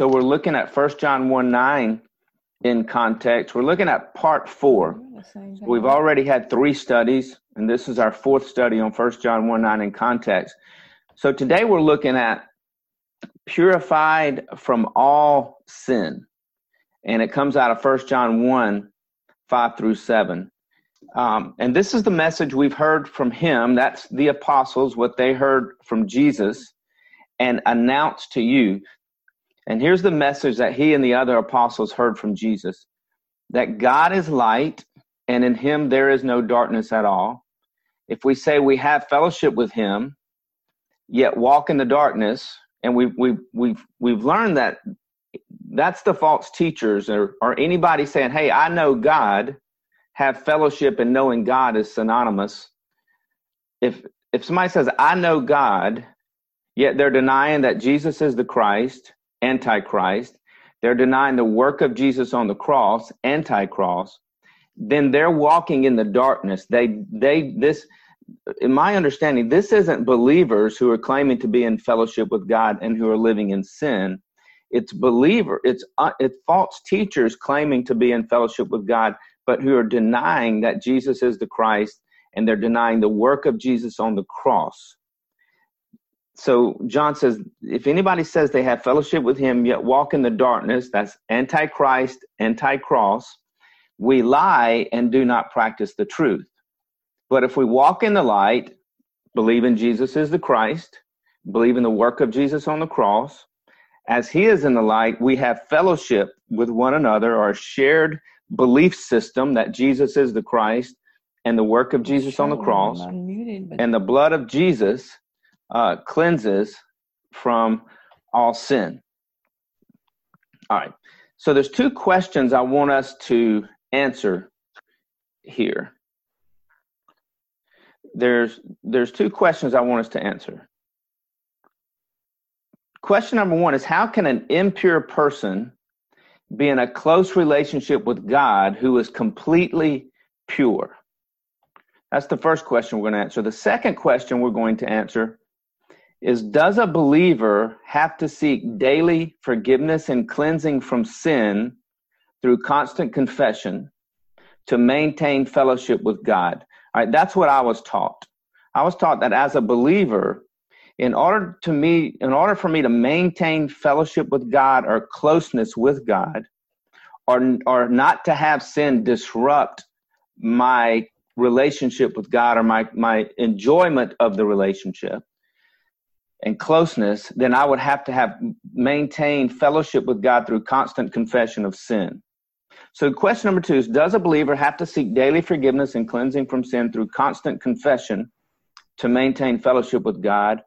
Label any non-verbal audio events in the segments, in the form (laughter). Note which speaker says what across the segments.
Speaker 1: So we're looking at 1 John 1 9 in context. We're looking at part four. We've already had three studies, and this is our fourth study on 1 John 1 9 in context. So today we're looking at purified from all sin. And it comes out of 1 John 1 5 through 7. Um, and this is the message we've heard from him. That's the apostles, what they heard from Jesus and announced to you. And here's the message that he and the other apostles heard from Jesus that God is light, and in him there is no darkness at all. If we say we have fellowship with him, yet walk in the darkness, and we've, we've, we've, we've learned that that's the false teachers or, or anybody saying, hey, I know God, have fellowship and knowing God is synonymous. If if somebody says, I know God, yet they're denying that Jesus is the Christ, antichrist, they're denying the work of Jesus on the cross, anticross, then they're walking in the darkness. They they this in my understanding, this isn't believers who are claiming to be in fellowship with God and who are living in sin. It's believer, it's uh, it's false teachers claiming to be in fellowship with God, but who are denying that Jesus is the Christ and they're denying the work of Jesus on the cross. So John says, if anybody says they have fellowship with him yet walk in the darkness, that's antichrist, anti-cross, we lie and do not practice the truth. But if we walk in the light, believe in Jesus is the Christ, believe in the work of Jesus on the cross, as he is in the light, we have fellowship with one another, our shared belief system that Jesus is the Christ and the work of Jesus on the cross and the blood of Jesus uh, cleanses from all sin. All right. So there's two questions I want us to answer here. There's there's two questions I want us to answer. Question number 1 is how can an impure person be in a close relationship with God who is completely pure? That's the first question we're going to answer. The second question we're going to answer is Does a believer have to seek daily forgiveness and cleansing from sin through constant confession to maintain fellowship with God? All right, that's what I was taught. I was taught that as a believer, in order to me, in order for me to maintain fellowship with God or closeness with God, or or not to have sin disrupt my relationship with God or my my enjoyment of the relationship, and closeness, then I would have to have maintained fellowship with God through constant confession of sin. So, question number two is Does a believer have to seek daily forgiveness and cleansing from sin through constant confession to maintain fellowship with God?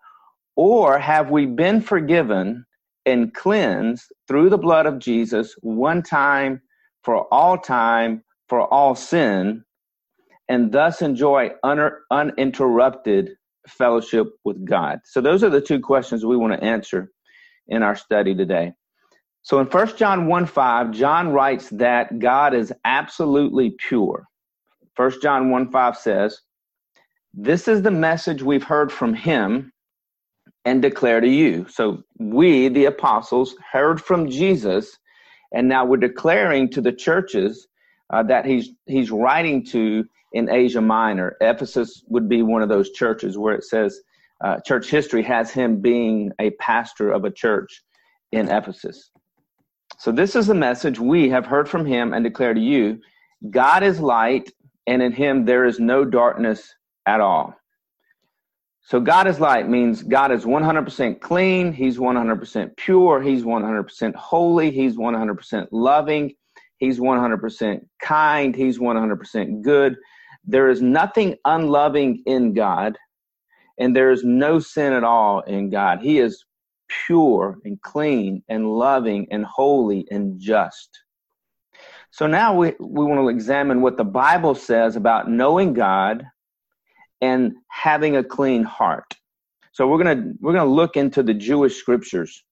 Speaker 1: Or have we been forgiven and cleansed through the blood of Jesus one time for all time for all sin, and thus enjoy uninterrupted fellowship with God? So those are the two questions we want to answer in our study today. So in 1 John 1 5, John writes that God is absolutely pure. 1 John 1 5 says, This is the message we've heard from him and declare to you. So we, the apostles, heard from Jesus, and now we're declaring to the churches uh, that he's he's writing to in Asia Minor. Ephesus would be one of those churches where it says uh, church history has him being a pastor of a church in Ephesus. So this is the message we have heard from him and declare to you God is light, and in him there is no darkness at all. So God is light means God is 100% clean, he's 100% pure, he's 100% holy, he's 100% loving, he's 100% kind, he's 100% good. There is nothing unloving in God, and there is no sin at all in God. He is pure and clean and loving and holy and just. So now we, we want to examine what the Bible says about knowing God and having a clean heart. So we're to we're to look into the Jewish scriptures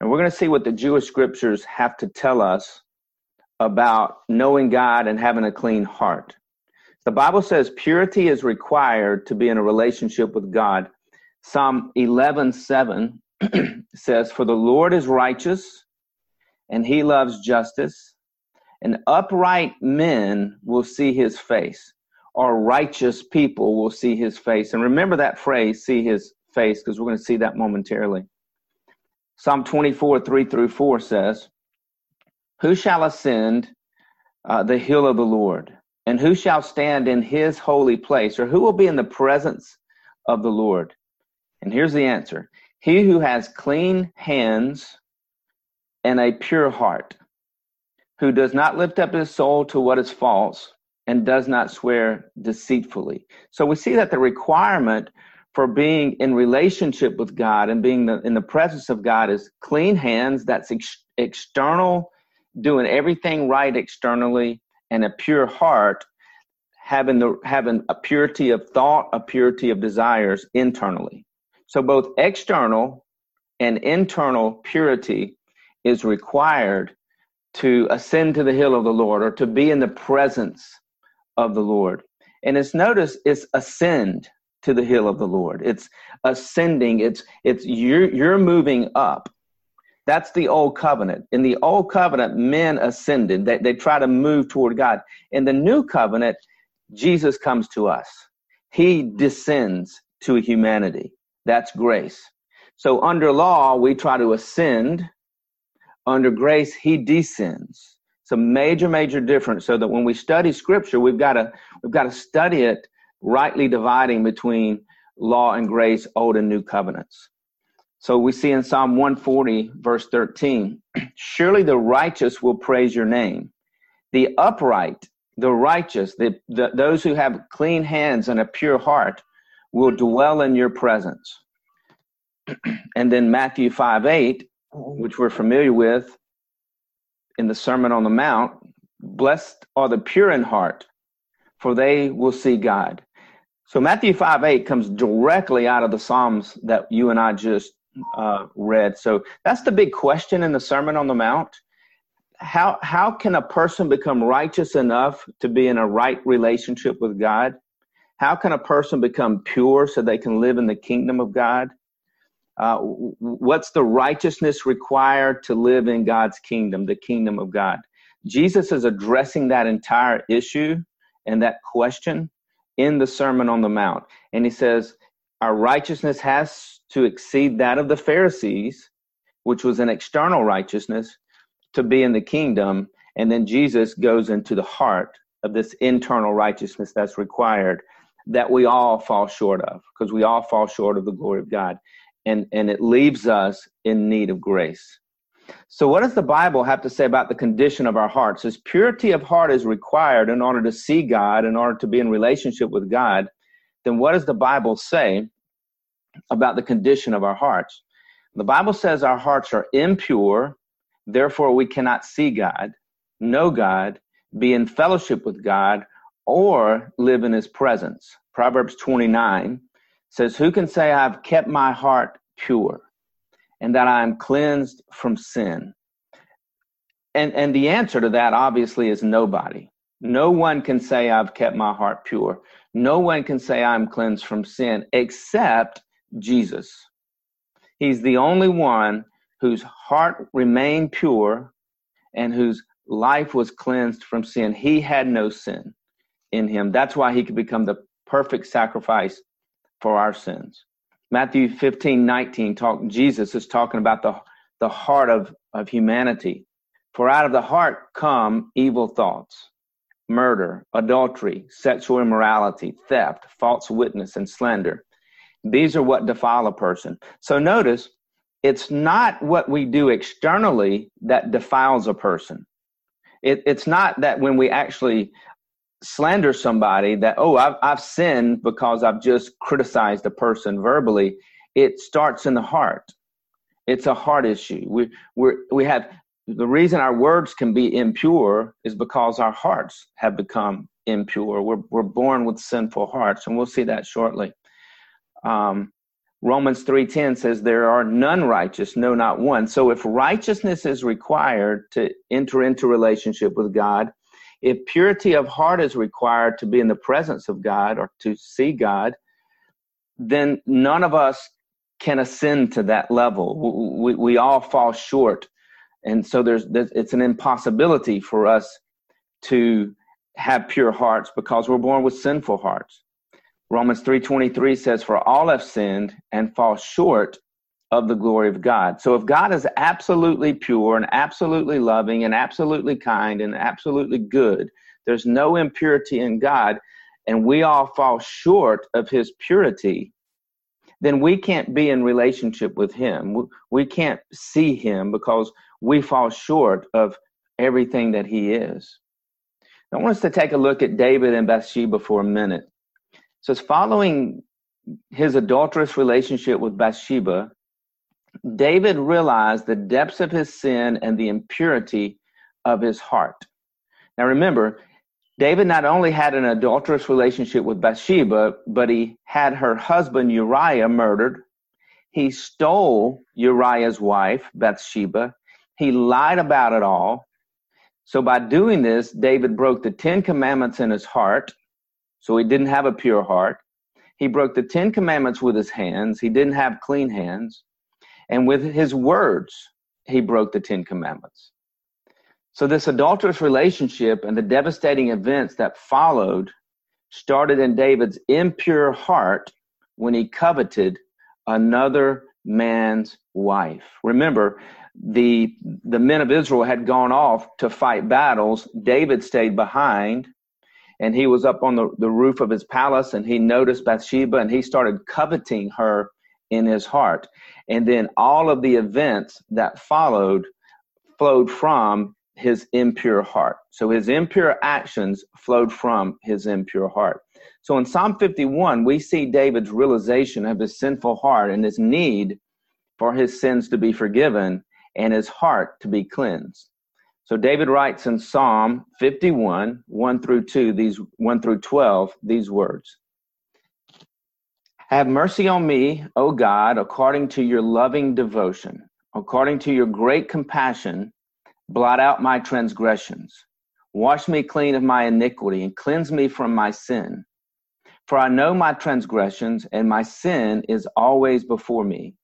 Speaker 1: and we're to see what the Jewish scriptures have to tell us about knowing God and having a clean heart. The Bible says purity is required to be in a relationship with God. Psalm 11:7 (clears throat) says for the Lord is righteous and he loves justice. And upright men will see his face, or righteous people will see his face. And remember that phrase, see his face, because we're going to see that momentarily. Psalm 24, 3 through 4 says, Who shall ascend uh, the hill of the Lord? And who shall stand in his holy place? Or who will be in the presence of the Lord? And here's the answer He who has clean hands and a pure heart, who does not lift up his soul to what is false and does not swear deceitfully. So we see that the requirement for being in relationship with God and being the, in the presence of God is clean hands, that's ex- external, doing everything right externally, and a pure heart, having the having a purity of thought, a purity of desires internally. So both external and internal purity is required to ascend to the hill of the Lord or to be in the presence of the Lord. And it's notice it's ascend to the hill of the Lord. It's ascending. It's it's you're you're moving up. That's the old covenant. In the old covenant, men ascended. They, they try to move toward God. In the new covenant, Jesus comes to us. He descends to humanity. That's grace. So under law, we try to ascend. Under grace, he descends. It's a major, major difference. So that when we study scripture, we've got to we've got to study it rightly dividing between law and grace, old and new covenants. So we see in Psalm 140, verse 13, surely the righteous will praise your name. The upright, the righteous, the, the, those who have clean hands and a pure heart will dwell in your presence. (clears throat) and then Matthew 5 8, which we're familiar with in the Sermon on the Mount, blessed are the pure in heart, for they will see God. So Matthew 5 8 comes directly out of the Psalms that you and I just uh, read. So that's the big question in the Sermon on the Mount. How, how can a person become righteous enough to be in a right relationship with God? How can a person become pure so they can live in the kingdom of God? Uh, what's the righteousness required to live in God's kingdom, the kingdom of God? Jesus is addressing that entire issue and that question in the Sermon on the Mount. And he says, Our righteousness has to exceed that of the Pharisees, which was an external righteousness, to be in the kingdom. And then Jesus goes into the heart of this internal righteousness that's required that we all fall short of, because we all fall short of the glory of God. And, and it leaves us in need of grace. So, what does the Bible have to say about the condition of our hearts? As purity of heart is required in order to see God, in order to be in relationship with God, then what does the Bible say about the condition of our hearts? The Bible says our hearts are impure, therefore we cannot see God, know God, be in fellowship with God, or live in His presence. Proverbs 29 says, Who can say, I've kept my heart pure? and that I am cleansed from sin? And, and the answer to that obviously is nobody. No one can say, I've kept my heart pure. No one can say, I'm cleansed from sin except Jesus. He's the only one whose heart remained pure and whose life was cleansed from sin. He had no sin in him. That's why he could become the perfect sacrifice for our sins. Matthew 15, 19, talk, Jesus is talking about the, the heart of, of humanity. For out of the heart come evil thoughts, murder, adultery, sexual immorality, theft, false witness, and slander. These are what defile a person. So notice, it's not what we do externally that defiles a person. It, it's not that when we actually slander somebody that oh I've, I've sinned because i've just criticized a person verbally. It starts in the heart. It's a heart issue. We we we have the reason our words can be impure is because our hearts have become impure. We're, we're born with sinful hearts and we'll see that shortly um, romans 3.10 says there are none righteous no not one so if righteousness is required to enter into relationship with god if purity of heart is required to be in the presence of God or to see God, then none of us can ascend to that level. We, we all fall short And so there's, there's it's an impossibility for us to have pure hearts because we're born with sinful hearts. Romans 3:23 says for all have sinned and fall short of the glory of God. So if God is absolutely pure and absolutely loving and absolutely kind and absolutely good, there's no impurity in God and we all fall short of his purity, then we can't be in relationship with him. We can't see him because we fall short of everything that he is. I want us to take a look at David and Bathsheba for a minute. So following his adulterous relationship with Bathsheba, David realized the depths of his sin and the impurity of his heart. Now remember, David not only had an adulterous relationship with Bathsheba, but he had her husband Uriah murdered. He stole Uriah's wife, Bathsheba. He lied about it all. So by doing this, David broke the Ten Commandments in his heart. So he didn't have a pure heart. He broke the Ten Commandments with his hands. He didn't have clean hands. And with his words, he broke the Ten Commandments. So this adulterous relationship and the devastating events that followed started in David's impure heart when he coveted another man's wife. Remember, the the men of Israel had gone off to fight battles. David stayed behind and he was up on the, the roof of his palace and he noticed Bathsheba and he started coveting her in his heart. And then all of the events that followed flowed from his impure heart. So his impure actions flowed from his impure heart. So in Psalm 51, we see David's realization of his sinful heart and his need for his sins to be forgiven and his heart to be cleansed. So David writes in Psalm 51, 1 through 2, these 1 through 12, these words. Have mercy on me, O God, according to your loving devotion, according to your great compassion, blot out my transgressions. Wash me clean of my iniquity and cleanse me from my sin. For I know my transgressions, and my sin is always before me.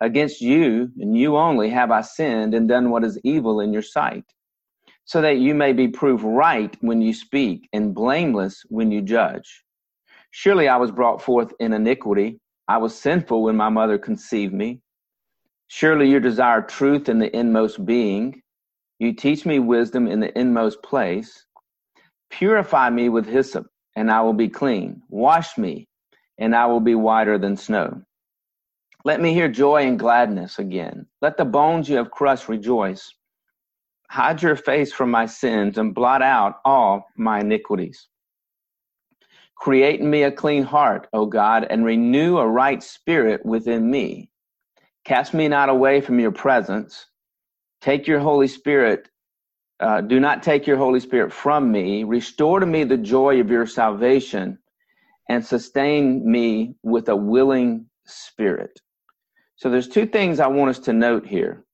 Speaker 1: Against you, and you only, have I sinned and done what is evil in your sight, so that you may be proved right when you speak, and blameless when you judge. Surely I was brought forth in iniquity. I was sinful when my mother conceived me. Surely you desire truth in the inmost being. You teach me wisdom in the inmost place. Purify me with hyssop, and I will be clean. Wash me, and I will be whiter than snow. Let me hear joy and gladness again. Let the bones you have crushed rejoice. Hide your face from my sins and blot out all my iniquities. Create in me a clean heart, O God, and renew a right spirit within me. Cast me not away from your presence. Take your Holy Spirit. Uh, do not take your Holy Spirit from me. Restore to me the joy of your salvation and sustain me with a willing spirit. So there's two things I want us to note here.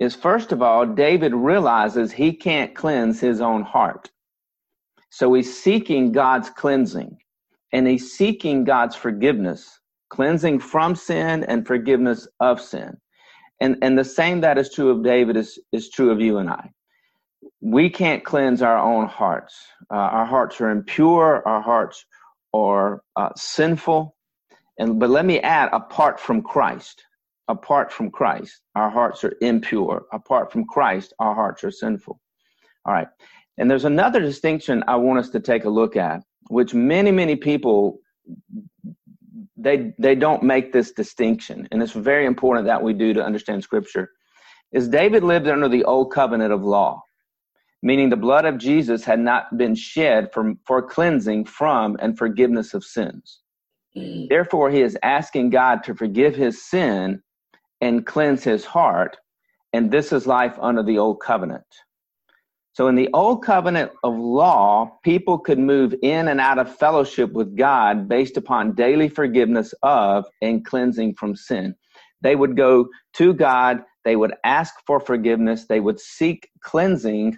Speaker 1: Is first of all, David realizes he can't cleanse his own heart. So he's seeking God's cleansing and he's seeking God's forgiveness, cleansing from sin and forgiveness of sin. And, and the same that is true of David is, is true of you and I. We can't cleanse our own hearts. Uh, our hearts are impure, our hearts are uh, sinful, and but let me add, apart from Christ, apart from Christ, our hearts are impure. Apart from Christ, our hearts are sinful. All right. And there's another distinction I want us to take a look at, which many, many people they they don't make this distinction. And it's very important that we do to understand scripture. Is David lived under the old covenant of law, meaning the blood of Jesus had not been shed for, for cleansing from and forgiveness of sins. Mm. Therefore, he is asking God to forgive his sin and cleanse his heart. And this is life under the old covenant. So, in the old covenant of law, people could move in and out of fellowship with God based upon daily forgiveness of and cleansing from sin. They would go to God, they would ask for forgiveness, they would seek cleansing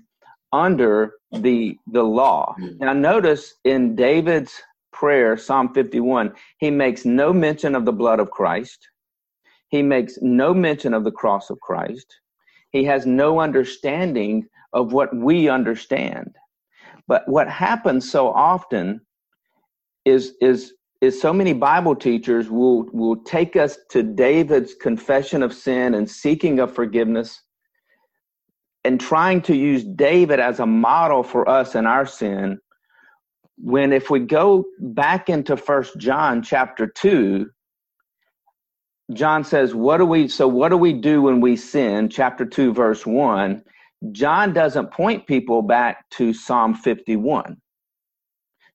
Speaker 1: under the, the law. Mm. Now, notice in David's prayer, Psalm 51, he makes no mention of the blood of Christ. He makes no mention of the cross of Christ. He has no understanding of what we understand. But what happens so often is is is so many Bible teachers will will take us to David's confession of sin and seeking of forgiveness and trying to use David as a model for us in our sin when if we go back into first John chapter 2 John says what do we so what do we do when we sin chapter 2 verse 1 John doesn't point people back to Psalm 51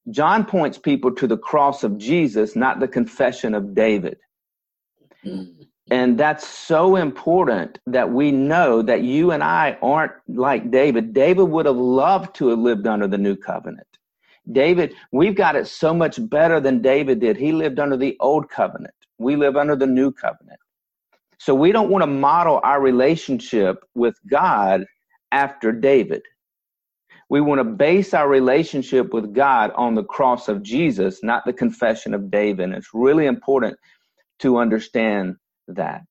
Speaker 1: John points people to the cross of Jesus, not the confession of David. Mm-hmm. And that's so important that we know that you and I aren't like David. David would have loved to have lived under the new covenant. David, we've got it so much better than David did. He lived under the old covenant. We live under the new covenant. So we don't want to model our relationship with God after David. We want to base our relationship with God on the cross of Jesus, not the confession of David. And it's really important to understand that.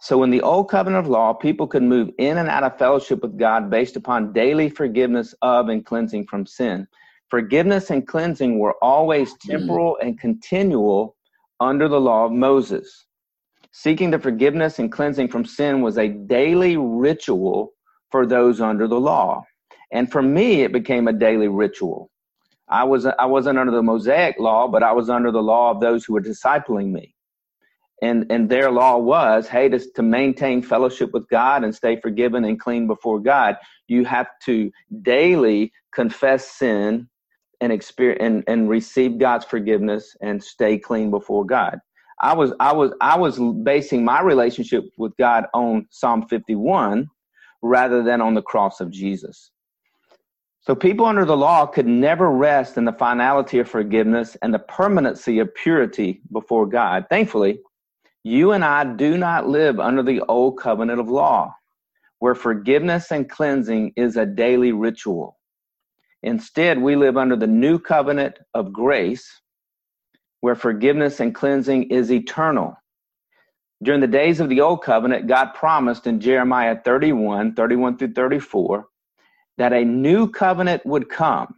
Speaker 1: So, in the old covenant of law, people could move in and out of fellowship with God based upon daily forgiveness of and cleansing from sin. Forgiveness and cleansing were always mm. temporal and continual under the law of Moses. Seeking the forgiveness and cleansing from sin was a daily ritual for those under the law. And for me, it became a daily ritual. I was I wasn't under the Mosaic law, but I was under the law of those who were discipling me. And and their law was, hey, to, to maintain fellowship with God and stay forgiven and clean before God, you have to daily confess sin and experience and, and receive God's forgiveness and stay clean before God. I was I was I was basing my relationship with God on Psalm 51 rather than on the cross of Jesus. So people under the law could never rest in the finality of forgiveness and the permanency of purity before God. Thankfully, you and I do not live under the old covenant of law, where forgiveness and cleansing is a daily ritual. Instead, we live under the new covenant of grace, where forgiveness and cleansing is eternal. During the days of the old covenant, God promised in Jeremiah 31, 31 through 34, that a new covenant would come,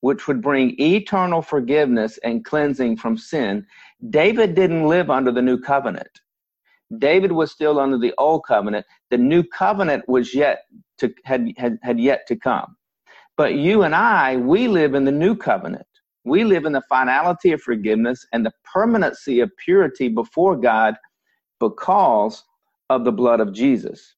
Speaker 1: which would bring eternal forgiveness and cleansing from sin. David didn't live under the new covenant. David was still under the old covenant. The new covenant was yet to had, had, had yet to come. But you and I, we live in the new covenant. We live in the finality of forgiveness and the permanency of purity before God because of the blood of Jesus.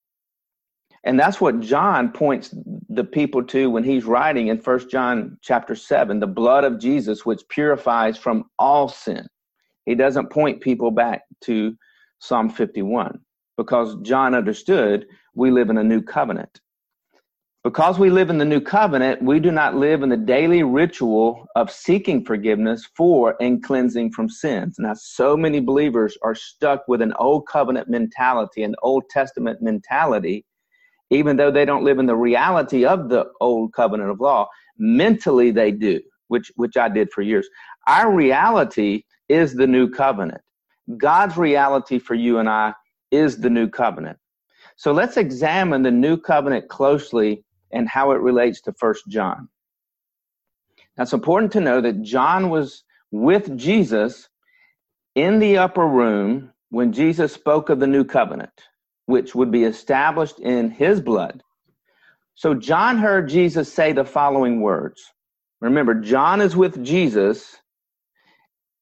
Speaker 1: And that's what John points the people to when he's writing in First John chapter 7, the blood of Jesus, which purifies from all sin. He doesn't point people back to Psalm 51 because John understood we live in a new covenant. Because we live in the new covenant, we do not live in the daily ritual of seeking forgiveness for and cleansing from sins. Now, so many believers are stuck with an old covenant mentality, an Old Testament mentality, even though they don't live in the reality of the old covenant of law. Mentally they do which which i did for years. Our reality is the new covenant. God's reality for you and i is the new covenant. So let's examine the new covenant closely and how it relates to first john now it's important to know that john was with jesus in the upper room when jesus spoke of the new covenant which would be established in his blood. So John heard Jesus say the following words. Remember, John is with Jesus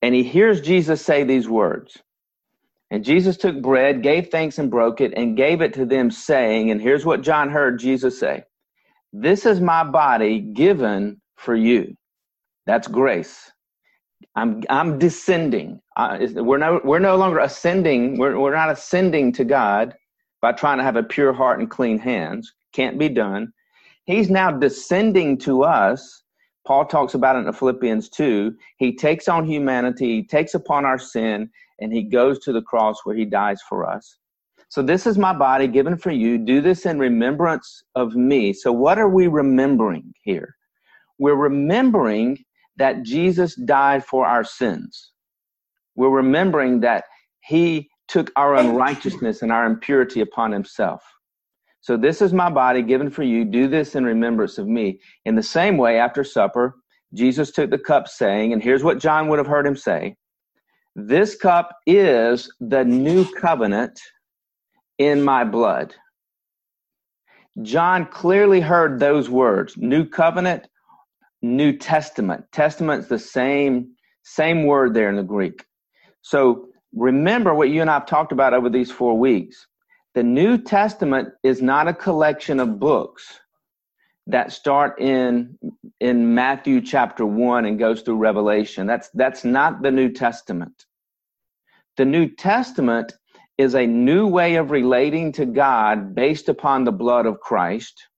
Speaker 1: and he hears Jesus say these words. And Jesus took bread, gave thanks, and broke it, and gave it to them, saying, And here's what John heard Jesus say This is my body given for you. That's grace. I'm I'm descending. Uh, we're no we're no longer ascending. We're we're not ascending to God by trying to have a pure heart and clean hands. Can't be done. He's now descending to us. Paul talks about it in Philippians 2. He takes on humanity, he takes upon our sin, and he goes to the cross where he dies for us. So, this is my body given for you. Do this in remembrance of me. So, what are we remembering here? We're remembering that Jesus died for our sins. We're remembering that he took our unrighteousness and our impurity upon himself. So this is my body given for you. Do this in remembrance of me. In the same way, after supper, Jesus took the cup, saying, and here's what John would have heard him say This cup is the new covenant in my blood. John clearly heard those words new covenant, new testament. Testament's the same, same word there in the Greek. So remember what you and I have talked about over these four weeks. The New Testament is not a collection of books that start in in Matthew chapter 1 and goes through Revelation. That's that's not the New Testament. The New Testament is a new way of relating to God based upon the blood of Christ,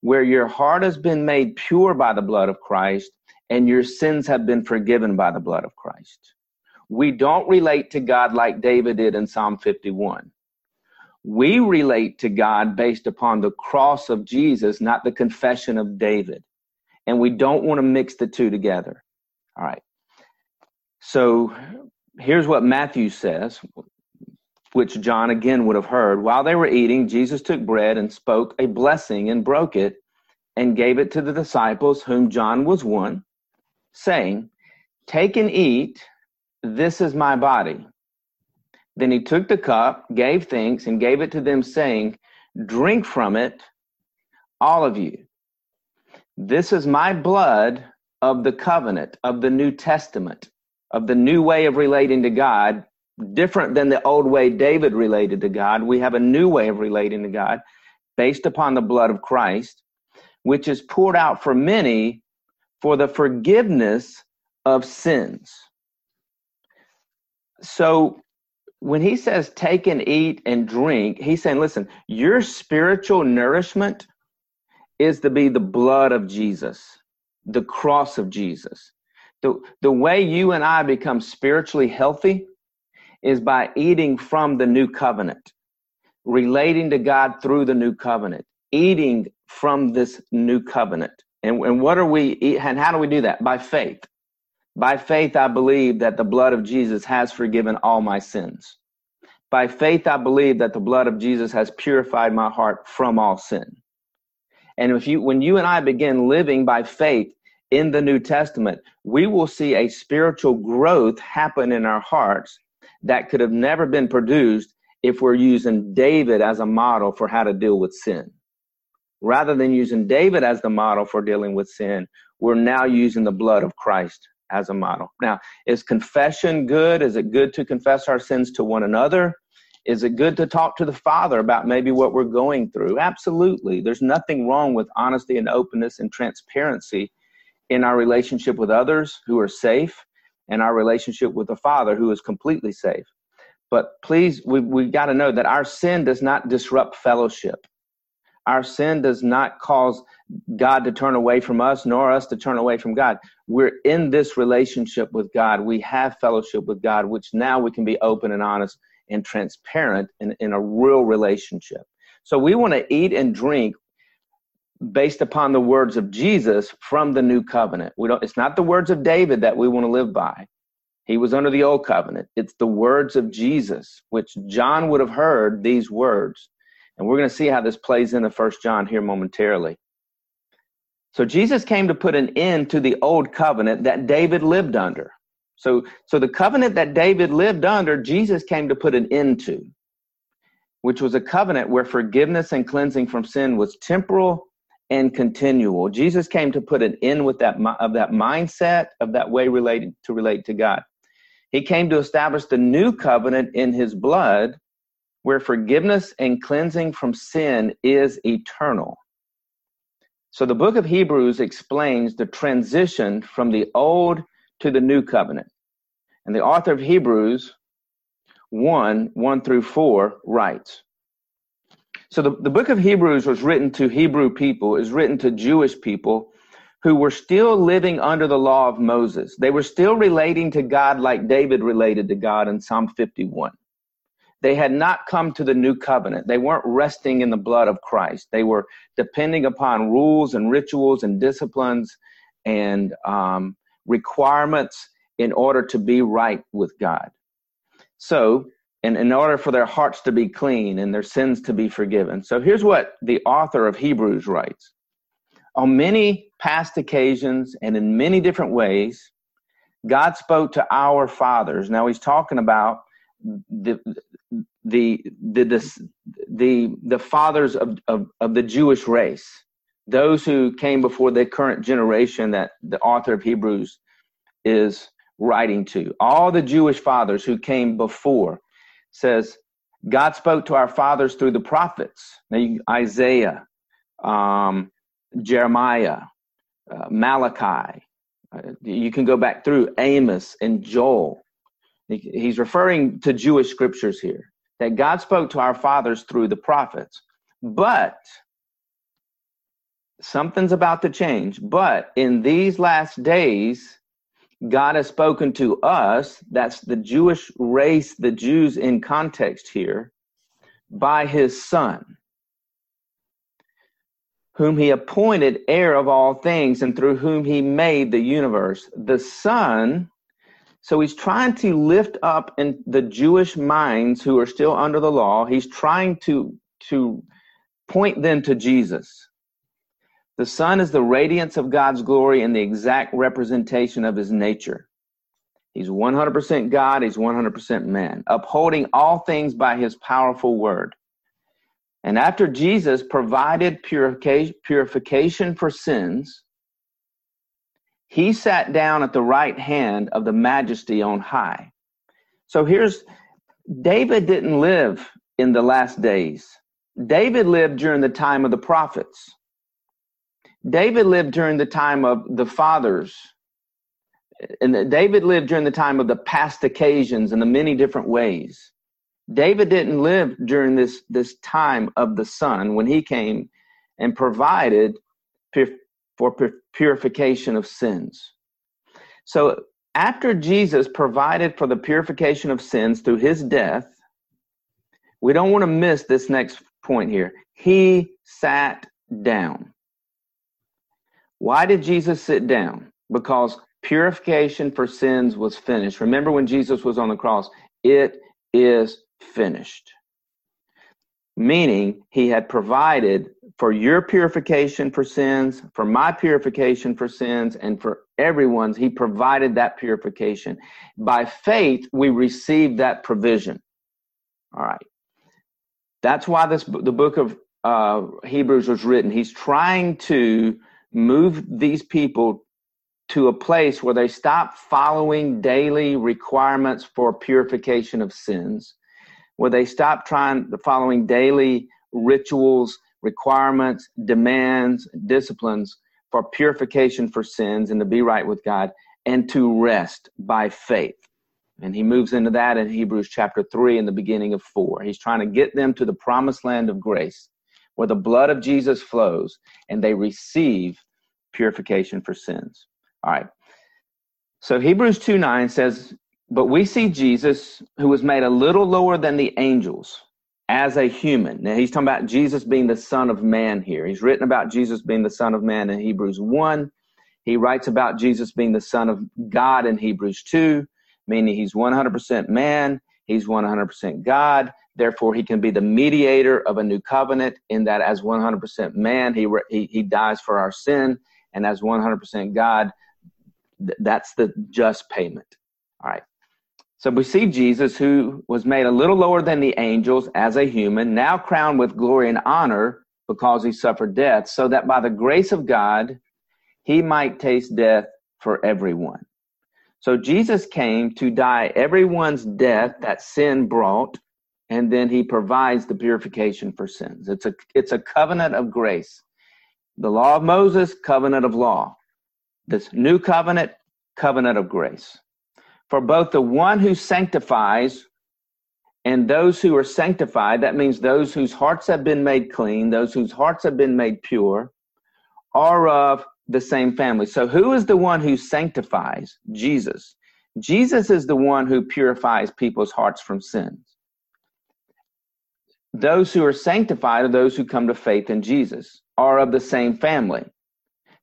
Speaker 1: where your heart has been made pure by the blood of Christ and your sins have been forgiven by the blood of Christ. We don't relate to God like David did in Psalm 51. We relate to God based upon the cross of Jesus, not the confession of David. And we don't want to mix the two together. All right. So here's what Matthew says, which John again would have heard. While they were eating, Jesus took bread and spoke a blessing and broke it and gave it to the disciples, whom John was one, saying, Take and eat, this is my body. Then he took the cup, gave thanks, and gave it to them, saying, Drink from it, all of you. This is my blood of the covenant, of the New Testament, of the new way of relating to God, different than the old way David related to God. We have a new way of relating to God based upon the blood of Christ, which is poured out for many for the forgiveness of sins. So when he says take and eat and drink, he's saying, listen, your spiritual nourishment is to be the blood of Jesus, the cross of Jesus. The, the way you and I become spiritually healthy is by eating from the new covenant, relating to God through the new covenant, eating from this new covenant. And, and what are we, eat, and how do we do that? By faith. By faith, I believe that the blood of Jesus has forgiven all my sins. By faith, I believe that the blood of Jesus has purified my heart from all sin. And if you, when you and I begin living by faith in the New Testament, we will see a spiritual growth happen in our hearts that could have never been produced if we're using David as a model for how to deal with sin. Rather than using David as the model for dealing with sin, we're now using the blood of Christ as a model. Now, is confession good? Is it good to confess our sins to one another? Is it good to talk to the Father about maybe what we're going through? Absolutely. There's nothing wrong with honesty and openness and transparency in our relationship with others who are safe and our relationship with the Father who is completely safe. But please, we, we got to know that our sin does not disrupt fellowship. Our sin does not cause God to turn away from us, nor us to turn away from God. We're in this relationship with God. We have fellowship with God, which now we can be open and honest and transparent in, in a real relationship. So we want to eat and drink based upon the words of Jesus from the new covenant. We don't it's not the words of David that we want to live by. He was under the old covenant. It's the words of Jesus, which John would have heard these words and we're going to see how this plays into First John here momentarily. So Jesus came to put an end to the old covenant that David lived under. So, so the covenant that David lived under, Jesus came to put an end to, which was a covenant where forgiveness and cleansing from sin was temporal and continual. Jesus came to put an end with that of that mindset of that way related to relate to God. He came to establish the new covenant in his blood where forgiveness and cleansing from sin is eternal. So the book of Hebrews explains the transition from the old to the new covenant. And the author of Hebrews 1 1 through 4 writes So the, the book of Hebrews was written to Hebrew people, is written to Jewish people who were still living under the law of Moses. They were still relating to God like David related to God in Psalm 51 they had not come to the new covenant. They weren't resting in the blood of Christ. They were depending upon rules and rituals and disciplines and um, requirements in order to be right with God. So, in order for their hearts to be clean and their sins to be forgiven. So here's what the author of Hebrews writes On many past occasions and in many different ways, God spoke to our fathers. Now he's talking about the the the the the, the fathers of, of, of the Jewish race, those who came before the current generation that the author of Hebrews is writing to. All the Jewish fathers who came before says God spoke to our fathers through the prophets. Now, Isaiah, um, Jeremiah, uh, Malachi. Uh, you can go back through Amos and Joel. He's referring to Jewish scriptures here that God spoke to our fathers through the prophets. But something's about to change. But in these last days, God has spoken to us, that's the Jewish race, the Jews in context here, by his Son, whom he appointed heir of all things and through whom he made the universe. The Son, so he's trying to lift up in the Jewish minds who are still under the law, he's trying to, to point them to Jesus. The Son is the radiance of God's glory and the exact representation of his nature. He's 100% God, he's 100% man, upholding all things by his powerful word. And after Jesus provided purification for sins, he sat down at the right hand of the majesty on high. So here's David didn't live in the last days. David lived during the time of the prophets. David lived during the time of the fathers. And David lived during the time of the past occasions and the many different ways. David didn't live during this, this time of the Son when he came and provided for purification of sins. So after Jesus provided for the purification of sins through his death, we don't want to miss this next point here. He sat down. Why did Jesus sit down? Because purification for sins was finished. Remember when Jesus was on the cross? It is finished. Meaning, he had provided for your purification for sins, for my purification for sins, and for everyone's. He provided that purification. By faith, we received that provision. All right. That's why this the book of uh, Hebrews was written. He's trying to move these people to a place where they stop following daily requirements for purification of sins, where they stop trying following daily rituals, requirements, demands, disciplines for purification for sins and to be right with God, and to rest by faith. And he moves into that in Hebrews chapter 3 in the beginning of 4. He's trying to get them to the promised land of grace where the blood of Jesus flows and they receive purification for sins. All right. So Hebrews 2 9 says, But we see Jesus, who was made a little lower than the angels, as a human. Now he's talking about Jesus being the Son of Man here. He's written about Jesus being the Son of Man in Hebrews 1. He writes about Jesus being the Son of God in Hebrews 2, meaning he's 100% man, he's 100% God. Therefore, he can be the mediator of a new covenant in that as 100% man, he, he, he dies for our sin and as 100% God, th- that's the just payment. All right. So we see Jesus, who was made a little lower than the angels as a human, now crowned with glory and honor because he suffered death, so that by the grace of God, he might taste death for everyone. So Jesus came to die everyone's death that sin brought, and then he provides the purification for sins. It's a, it's a covenant of grace. The law of Moses, covenant of law. This new covenant, covenant of grace. For both the one who sanctifies and those who are sanctified, that means those whose hearts have been made clean, those whose hearts have been made pure, are of the same family. So, who is the one who sanctifies? Jesus. Jesus is the one who purifies people's hearts from sins. Those who are sanctified are those who come to faith in Jesus are of the same family.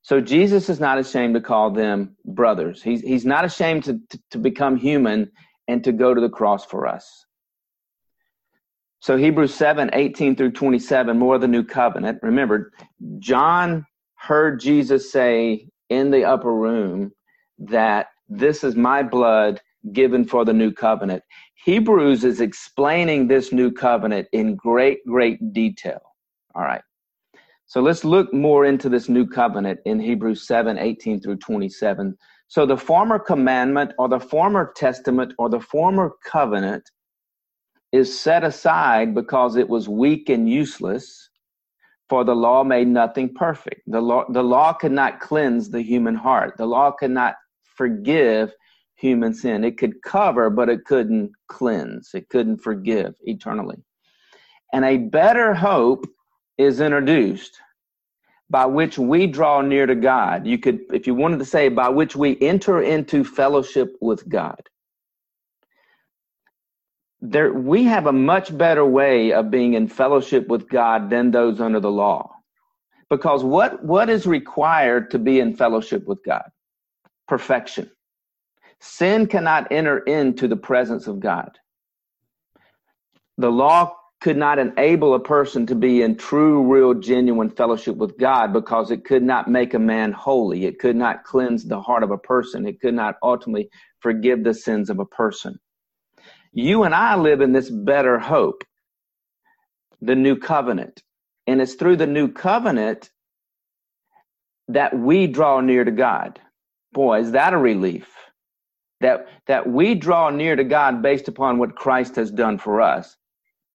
Speaker 1: So Jesus is not ashamed to call them brothers. He's, he's not ashamed to, to, to become human and to go to the cross for us. So Hebrews 7, 18 through 27, more of the new covenant. Remember, John heard Jesus say in the upper room that this is my blood given for the new covenant. Hebrews is explaining this new covenant in great, great detail. All right. So let's look more into this new covenant in Hebrews 7, 18 through 27. So the former commandment or the former testament or the former covenant is set aside because it was weak and useless, for the law made nothing perfect. The law, the law could not cleanse the human heart. The law could not forgive human sin. It could cover, but it couldn't cleanse. It couldn't forgive eternally. And a better hope is introduced by which we draw near to God. You could, if you wanted to say, by which we enter into fellowship with God there we have a much better way of being in fellowship with God than those under the law. Because what what is required to be in fellowship with God? Perfection. Sin cannot enter into the presence of God. The law could not enable a person to be in true, real, genuine fellowship with God because it could not make a man holy. It could not cleanse the heart of a person. It could not ultimately forgive the sins of a person. You and I live in this better hope, the new covenant. And it's through the new covenant that we draw near to God. Boy, is that a relief. That, that we draw near to God based upon what Christ has done for us,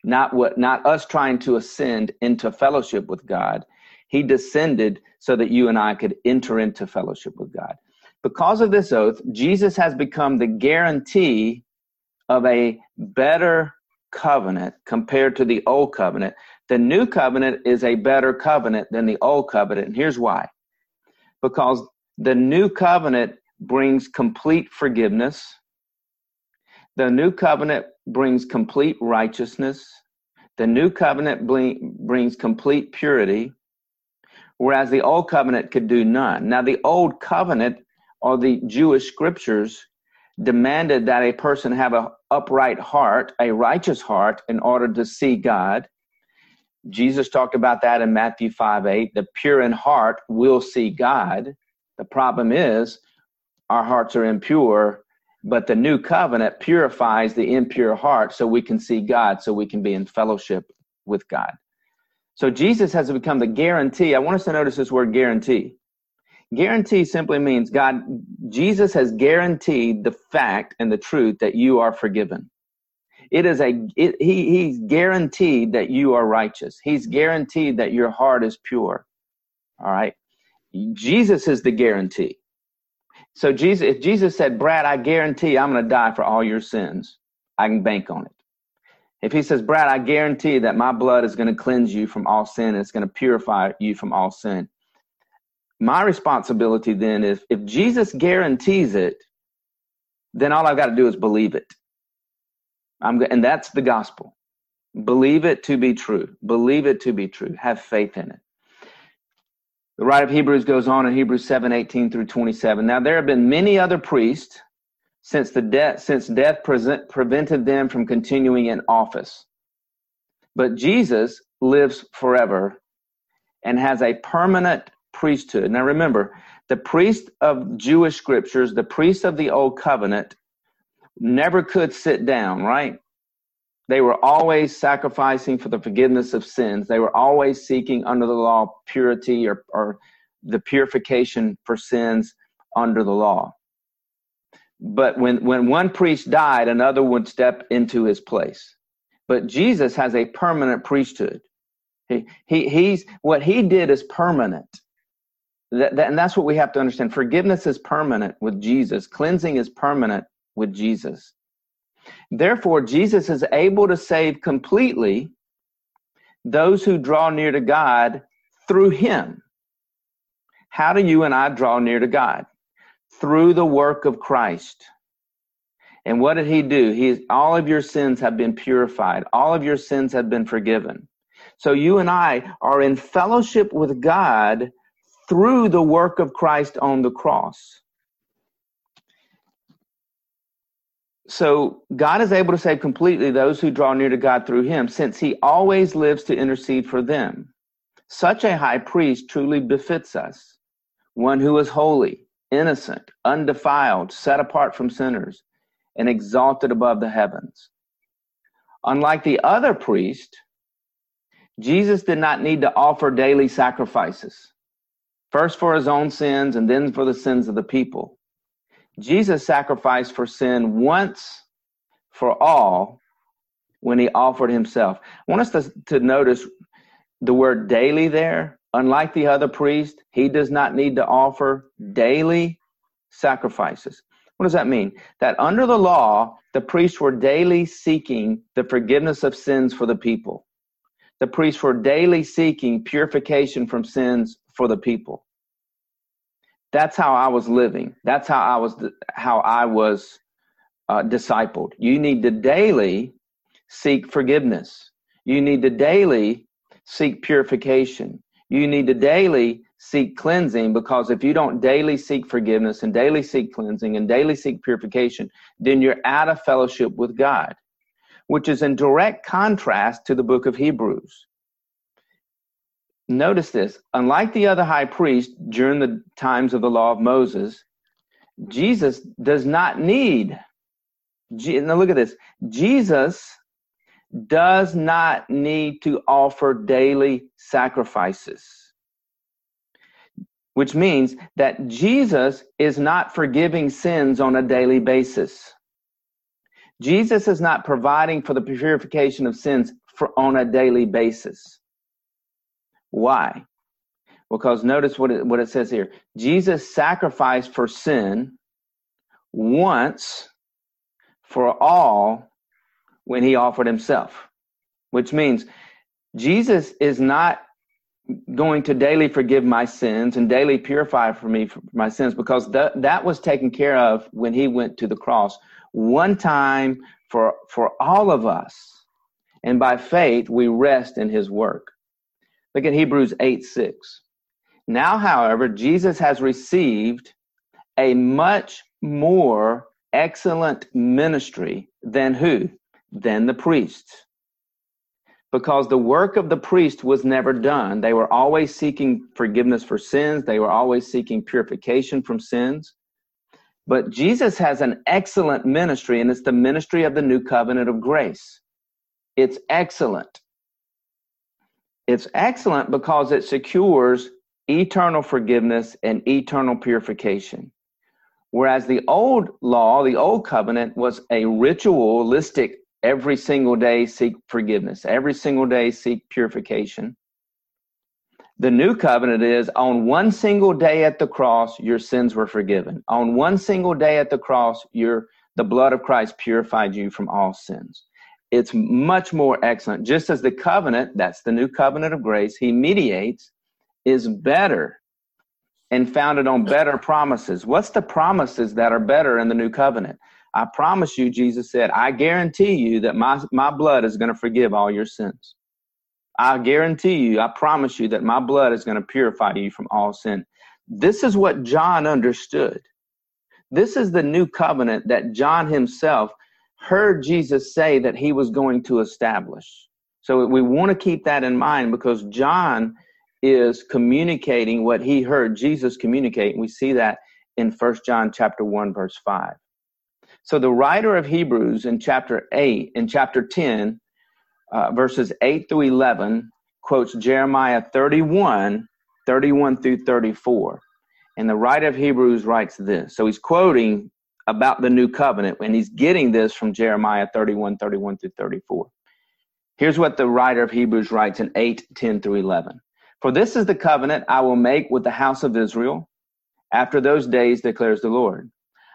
Speaker 1: not what not us trying to ascend into fellowship with God. He descended so that you and I could enter into fellowship with God. Because of this oath, Jesus has become the guarantee of a better covenant compared to the old covenant. The new covenant is a better covenant than the old covenant. And here's why because the new covenant brings complete forgiveness, the new covenant brings complete righteousness, the new covenant brings complete purity, whereas the old covenant could do none. Now, the old covenant or the Jewish scriptures demanded that a person have an upright heart, a righteous heart, in order to see God. Jesus talked about that in Matthew 5 8. The pure in heart will see God. The problem is our hearts are impure, but the new covenant purifies the impure heart so we can see God, so we can be in fellowship with God. So Jesus has become the guarantee. I want us to notice this word guarantee. Guarantee simply means God, Jesus has guaranteed the fact and the truth that you are forgiven. It is a, it, he, he's guaranteed that you are righteous. He's guaranteed that your heart is pure. All right. Jesus is the guarantee. So Jesus, if Jesus said, Brad, I guarantee I'm going to die for all your sins, I can bank on it. If he says, Brad, I guarantee that my blood is going to cleanse you from all sin, and it's going to purify you from all sin, my responsibility then is if Jesus guarantees it, then all I've got to do is believe it. I'm, and that's the gospel. Believe it to be true. Believe it to be true. Have faith in it. The writer of Hebrews goes on in Hebrews 7 18 through 27. Now, there have been many other priests since, the death, since death present, prevented them from continuing in office. But Jesus lives forever and has a permanent priesthood. Now remember, the priest of Jewish scriptures, the priest of the old covenant, never could sit down, right? They were always sacrificing for the forgiveness of sins. They were always seeking under the law purity or, or the purification for sins under the law. But when, when one priest died, another would step into his place. But Jesus has a permanent priesthood. He, he, he's, what he did is permanent. That, that, and that's what we have to understand. Forgiveness is permanent with Jesus. Cleansing is permanent with Jesus. Therefore, Jesus is able to save completely those who draw near to God through him. How do you and I draw near to God? Through the work of Christ. And what did he do? He all of your sins have been purified. All of your sins have been forgiven. So you and I are in fellowship with God through the work of Christ on the cross. So God is able to save completely those who draw near to God through him, since he always lives to intercede for them. Such a high priest truly befits us, one who is holy, innocent, undefiled, set apart from sinners, and exalted above the heavens. Unlike the other priest, Jesus did not need to offer daily sacrifices, first for his own sins and then for the sins of the people. Jesus sacrificed for sin once for all when he offered himself. I want us to, to notice the word daily there. Unlike the other priest, he does not need to offer daily sacrifices. What does that mean? That under the law, the priests were daily seeking the forgiveness of sins for the people. The priests were daily seeking purification from sins for the people that's how I was living. That's how I was how I was uh, discipled. You need to daily seek forgiveness. You need to daily seek purification. You need to daily seek cleansing because if you don't daily seek forgiveness and daily seek cleansing and daily seek purification, then you're out of fellowship with God, which is in direct contrast to the book of Hebrews notice this unlike the other high priest during the times of the law of Moses, Jesus does not need. Now look at this. Jesus does not need to offer daily sacrifices, which means that Jesus is not forgiving sins on a daily basis. Jesus is not providing for the purification of sins for, on a daily basis. Why? Because notice what it, what it says here. Jesus sacrificed for sin once for all when he offered himself, which means Jesus is not going to daily forgive my sins and daily purify for me for my sins because that, that was taken care of when he went to the cross one time for for all of us and by faith we rest in his work Look at Hebrews 8 6. Now, however, Jesus has received a much more excellent ministry than who? Than the priests. Because the work of the priest was never done. They were always seeking forgiveness for sins, they were always seeking purification from sins. But Jesus has an excellent ministry, and it's the ministry of the new covenant of grace. It's excellent. It's excellent because it secures eternal forgiveness and eternal purification. Whereas the old law, the old covenant, was a ritualistic, every single day seek forgiveness, every single day seek purification. The new covenant is on one single day at the cross, your sins were forgiven. On one single day at the cross, your the blood of Christ purified you from all sins it's much more excellent. Just as the covenant, that's the new covenant of grace, he mediates, is better and founded on better promises. What's the promises that are better in the new covenant? I promise you, Jesus said, I guarantee you that my, my blood is going to forgive all your sins. I guarantee you, I promise you that my blood is going to purify you from all sin. This is what John understood. This is the new covenant that John himself heard Jesus say that he was going to establish. So we want to keep that in mind because John is communicating what he heard Jesus communicate. We see that in First John chapter 1 verse 5. So the writer of Hebrews in chapter 8 in chapter 10 uh, verses 8 through 11 quotes Jeremiah 31 31 through 34. And the writer of Hebrews writes this. So he's quoting about the new covenant, and he's getting this from Jeremiah 31, 31 through 34. Here's what the writer of Hebrews writes in 8, 10 through 11. For this is the covenant I will make with the house of Israel after those days, declares the Lord.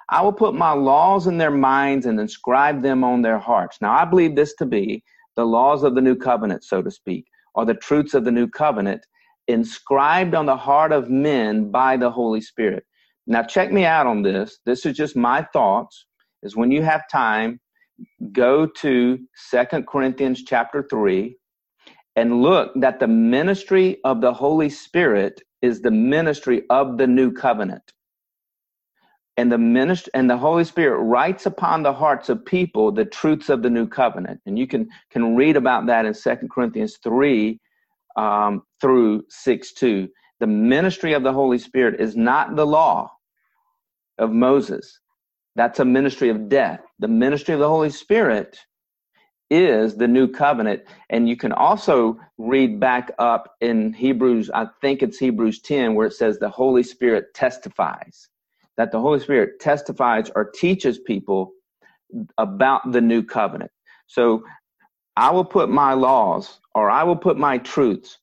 Speaker 1: I will put my laws in their minds and inscribe them on their hearts. Now, I believe this to be the laws of the new covenant, so to speak, or the truths of the new covenant inscribed on the heart of men by the Holy Spirit. Now, check me out on this. This is just my thoughts. Is when you have time, go to Second Corinthians chapter 3 and look that the ministry of the Holy Spirit is the ministry of the new covenant. and the minister and the Holy Spirit writes upon the hearts of people the truths of the new covenant. And you can can read about that in Second Corinthians 3 um, through 6 2. The ministry of the Holy Spirit is not the law of Moses. That's a ministry of death. The ministry of the Holy Spirit is the new covenant. And you can also read back up in Hebrews, I think it's Hebrews 10, where it says the Holy Spirit testifies, that the Holy Spirit testifies or teaches people about the new covenant. So I will put my laws or I will put my truths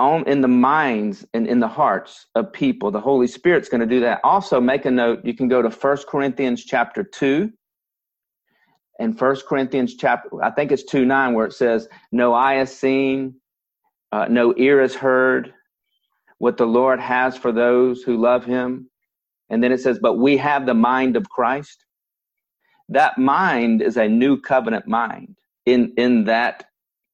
Speaker 1: on in the minds and in the hearts of people. The Holy Spirit's going to do that. Also, make a note, you can go to First Corinthians chapter 2 and First Corinthians chapter, I think it's 2 9, where it says, No eye has seen, uh, no ear has heard what the Lord has for those who love him. And then it says, But we have the mind of Christ. That mind is a new covenant mind in, in that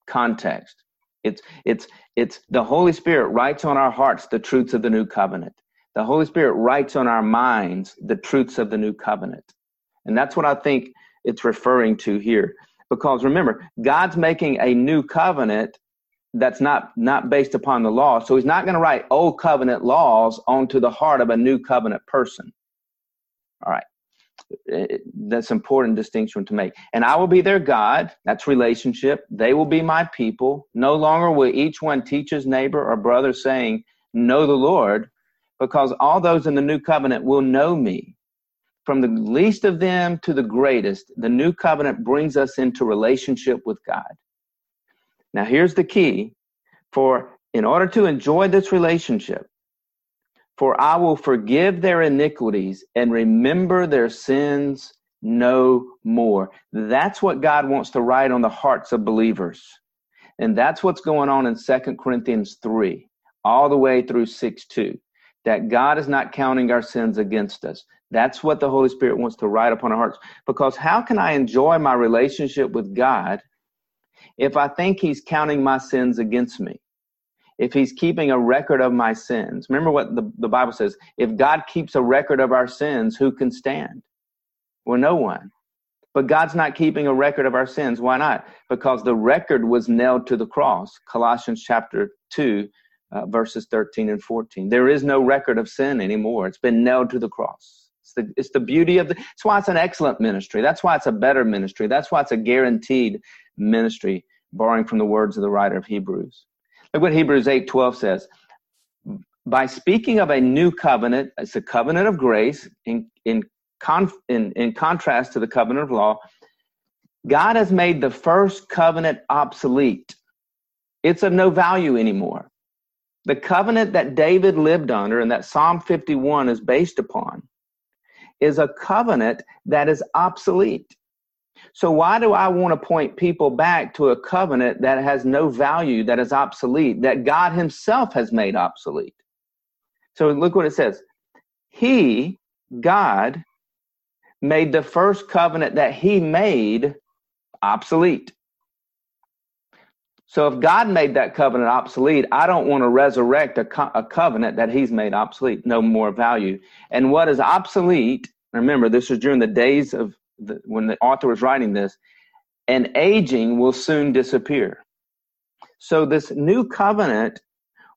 Speaker 1: context. It's, it's, it's the Holy Spirit writes on our hearts the truths of the new covenant. The Holy Spirit writes on our minds the truths of the new covenant. And that's what I think it's referring to here. Because remember, God's making a new covenant that's not not based upon the law. So he's not going to write old covenant laws onto the heart of a new covenant person. All right. Eh, eh, that's important distinction to make. And I will be their God. That's relationship. They will be my people. No longer will each one teach his neighbor or brother, saying, Know the Lord, because all those in the new covenant will know me. From the least of them to the greatest, the new covenant brings us into relationship with God. Now, here's the key for in order to enjoy this relationship, for I will forgive their iniquities and remember their sins no more. That's what God wants to write on the hearts of believers. And that's what's going on in Second Corinthians 3, all the way through 6 2. That God is not counting our sins against us. That's what the Holy Spirit wants to write upon our hearts. Because how can I enjoy my relationship with God if I think He's counting my sins against me? If he's keeping a record of my sins. Remember what the, the Bible says if God keeps a record of our sins, who can stand? Well, no one. But God's not keeping a record of our sins. Why not? Because the record was nailed to the cross. Colossians chapter 2, uh, verses 13 and 14. There is no record of sin anymore. It's been nailed to the cross. It's the, it's the beauty of the, that's why it's an excellent ministry. That's why it's a better ministry. That's why it's a guaranteed ministry, borrowing from the words of the writer of Hebrews. Look what Hebrews 8 12 says. By speaking of a new covenant, it's a covenant of grace in, in, con, in, in contrast to the covenant of law. God has made the first covenant obsolete. It's of no value anymore. The covenant that David lived under and that Psalm 51 is based upon is a covenant that is obsolete. So why do I want to point people back to a covenant that has no value, that is obsolete, that God himself has made obsolete? So look what it says. He, God, made the first covenant that he made obsolete. So if God made that covenant obsolete, I don't want to resurrect a, co- a covenant that he's made obsolete, no more value. And what is obsolete, remember, this was during the days of the, when the author was writing this, and aging will soon disappear. So this new covenant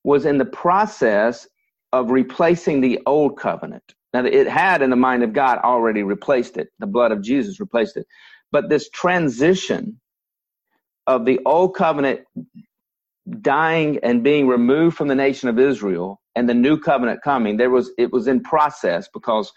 Speaker 1: was in the process of replacing the old covenant. Now, it had in the mind of God already replaced it. The blood of Jesus replaced it. But this transition of the old covenant dying and being removed from the nation of Israel and the new covenant coming, there was it was in process because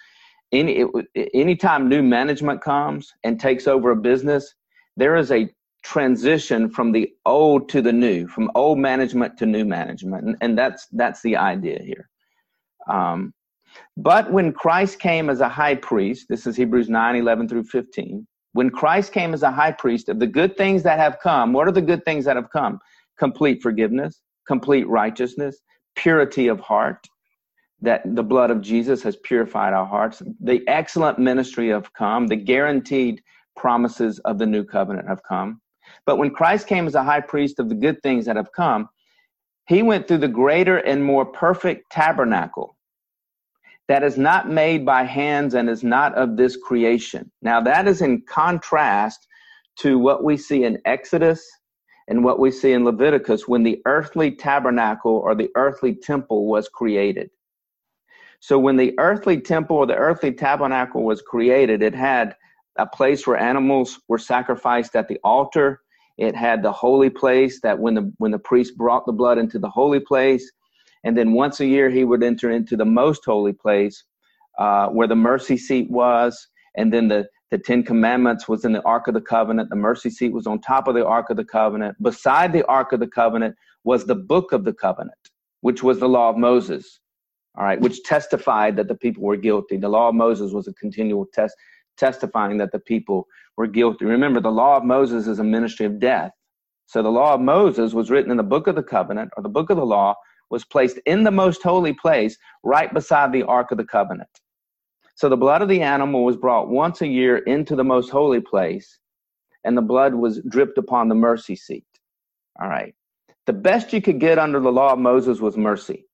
Speaker 1: any anytime new management comes and takes over a business, there is a transition from the old to the new, from old management to new management, and, and that's that's the idea here. Um, but when Christ came as a high priest, this is Hebrews 9, 11 through 15. When Christ came as a high priest of the good things that have come, what are the good things that have come? Complete forgiveness, complete righteousness, purity of heart, that the blood of Jesus has purified our hearts. The excellent ministry have come. The guaranteed promises of the new covenant have come. But when Christ came as a high priest of the good things that have come, he went through the greater and more perfect tabernacle, that is not made by hands and is not of this creation. Now, that is in contrast to what we see in Exodus and what we see in Leviticus when the earthly tabernacle or the earthly temple was created. So, when the earthly temple or the earthly tabernacle was created, it had a place where animals were sacrificed at the altar. It had the holy place that when the when the priest brought the blood into the holy place, and then once a year he would enter into the most holy place uh, where the mercy seat was, and then the the Ten Commandments was in the Ark of the Covenant. The mercy seat was on top of the Ark of the Covenant. Beside the Ark of the Covenant was the Book of the Covenant, which was the Law of Moses. All right, which testified that the people were guilty. The Law of Moses was a continual test testifying that the people were guilty. Remember, the law of Moses is a ministry of death. So the law of Moses was written in the book of the covenant or the book of the law was placed in the most holy place right beside the ark of the covenant. So the blood of the animal was brought once a year into the most holy place and the blood was dripped upon the mercy seat. All right. The best you could get under the law of Moses was mercy.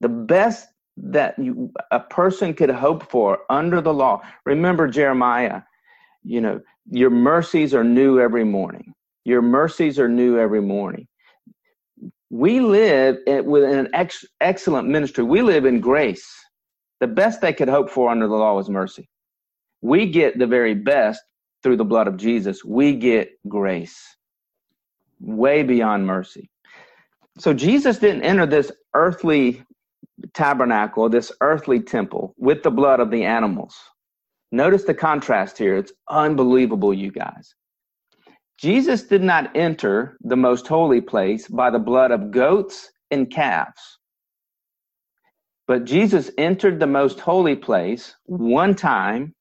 Speaker 1: The best that you, a person could hope for under the law. Remember Jeremiah, you know, your mercies are new every morning. Your mercies are new every morning. We live with an ex- excellent ministry. We live in grace. The best they could hope for under the law is mercy. We get the very best through the blood of Jesus. We get grace way beyond mercy. So Jesus didn't enter this earthly tabernacle, this earthly temple, with the blood of the animals. Notice the contrast here. It's unbelievable, you guys. Jesus did not enter the most holy place by the blood of goats and calves. But Jesus entered the most holy place one time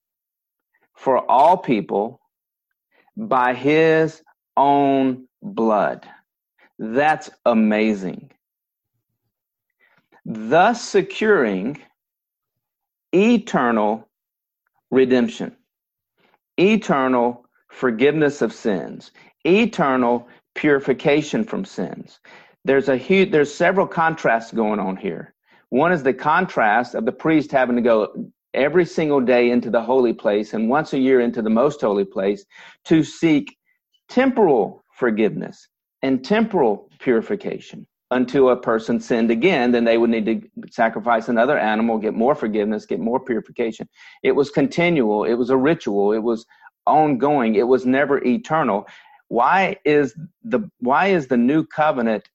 Speaker 1: for all people by his own blood. That's amazing thus securing eternal redemption, eternal forgiveness of sins, eternal purification from sins. There's a huge, there's several contrasts going on here. One is the contrast of the priest having to go every single day into the holy place and once a year into the most holy place to seek temporal forgiveness and temporal purification until a person sinned again, then they would need to sacrifice another animal, get more forgiveness, get more purification. It was continual, it was a ritual, it was ongoing, it was never eternal. Why is the why is the new covenant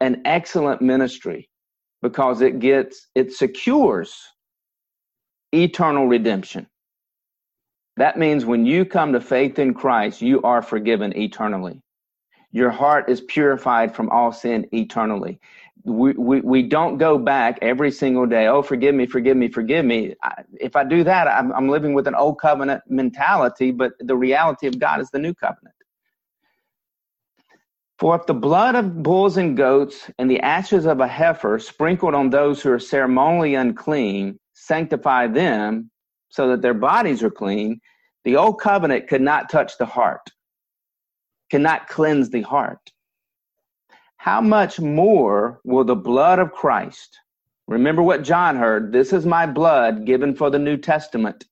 Speaker 1: an excellent ministry? Because it gets it secures eternal redemption. That means when you come to faith in Christ, you are forgiven eternally your heart is purified from all sin eternally. We, we, we don't go back every single day, oh, forgive me, forgive me, forgive me. I, if I do that, I'm, I'm living with an old covenant mentality, but the reality of God is the new covenant. For if the blood of bulls and goats and the ashes of a heifer sprinkled on those who are ceremonially unclean sanctify them so that their bodies are clean, the old covenant could not touch the heart cannot cleanse the heart. How much more will the blood of Christ? Remember what John heard. This is my blood given for the New Testament.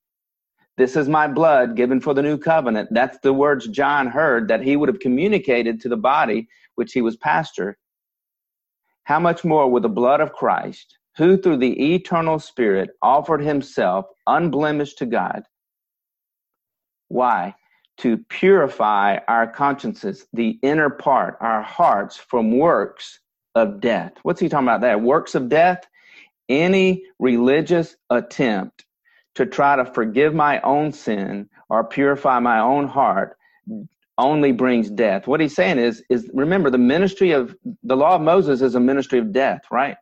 Speaker 1: This is my blood given for the new covenant. That's the words John heard that he would have communicated to the body which he was pastor. How much more will the blood of Christ, who through the eternal Spirit offered himself unblemished to God? Why? To purify our consciences, the inner part, our hearts, from works of death. What's he talking about there? Works of death? Any religious attempt to try to forgive my own sin or purify my own heart only brings death. What he's saying is, is remember the ministry of the law of Moses is a ministry of death, right?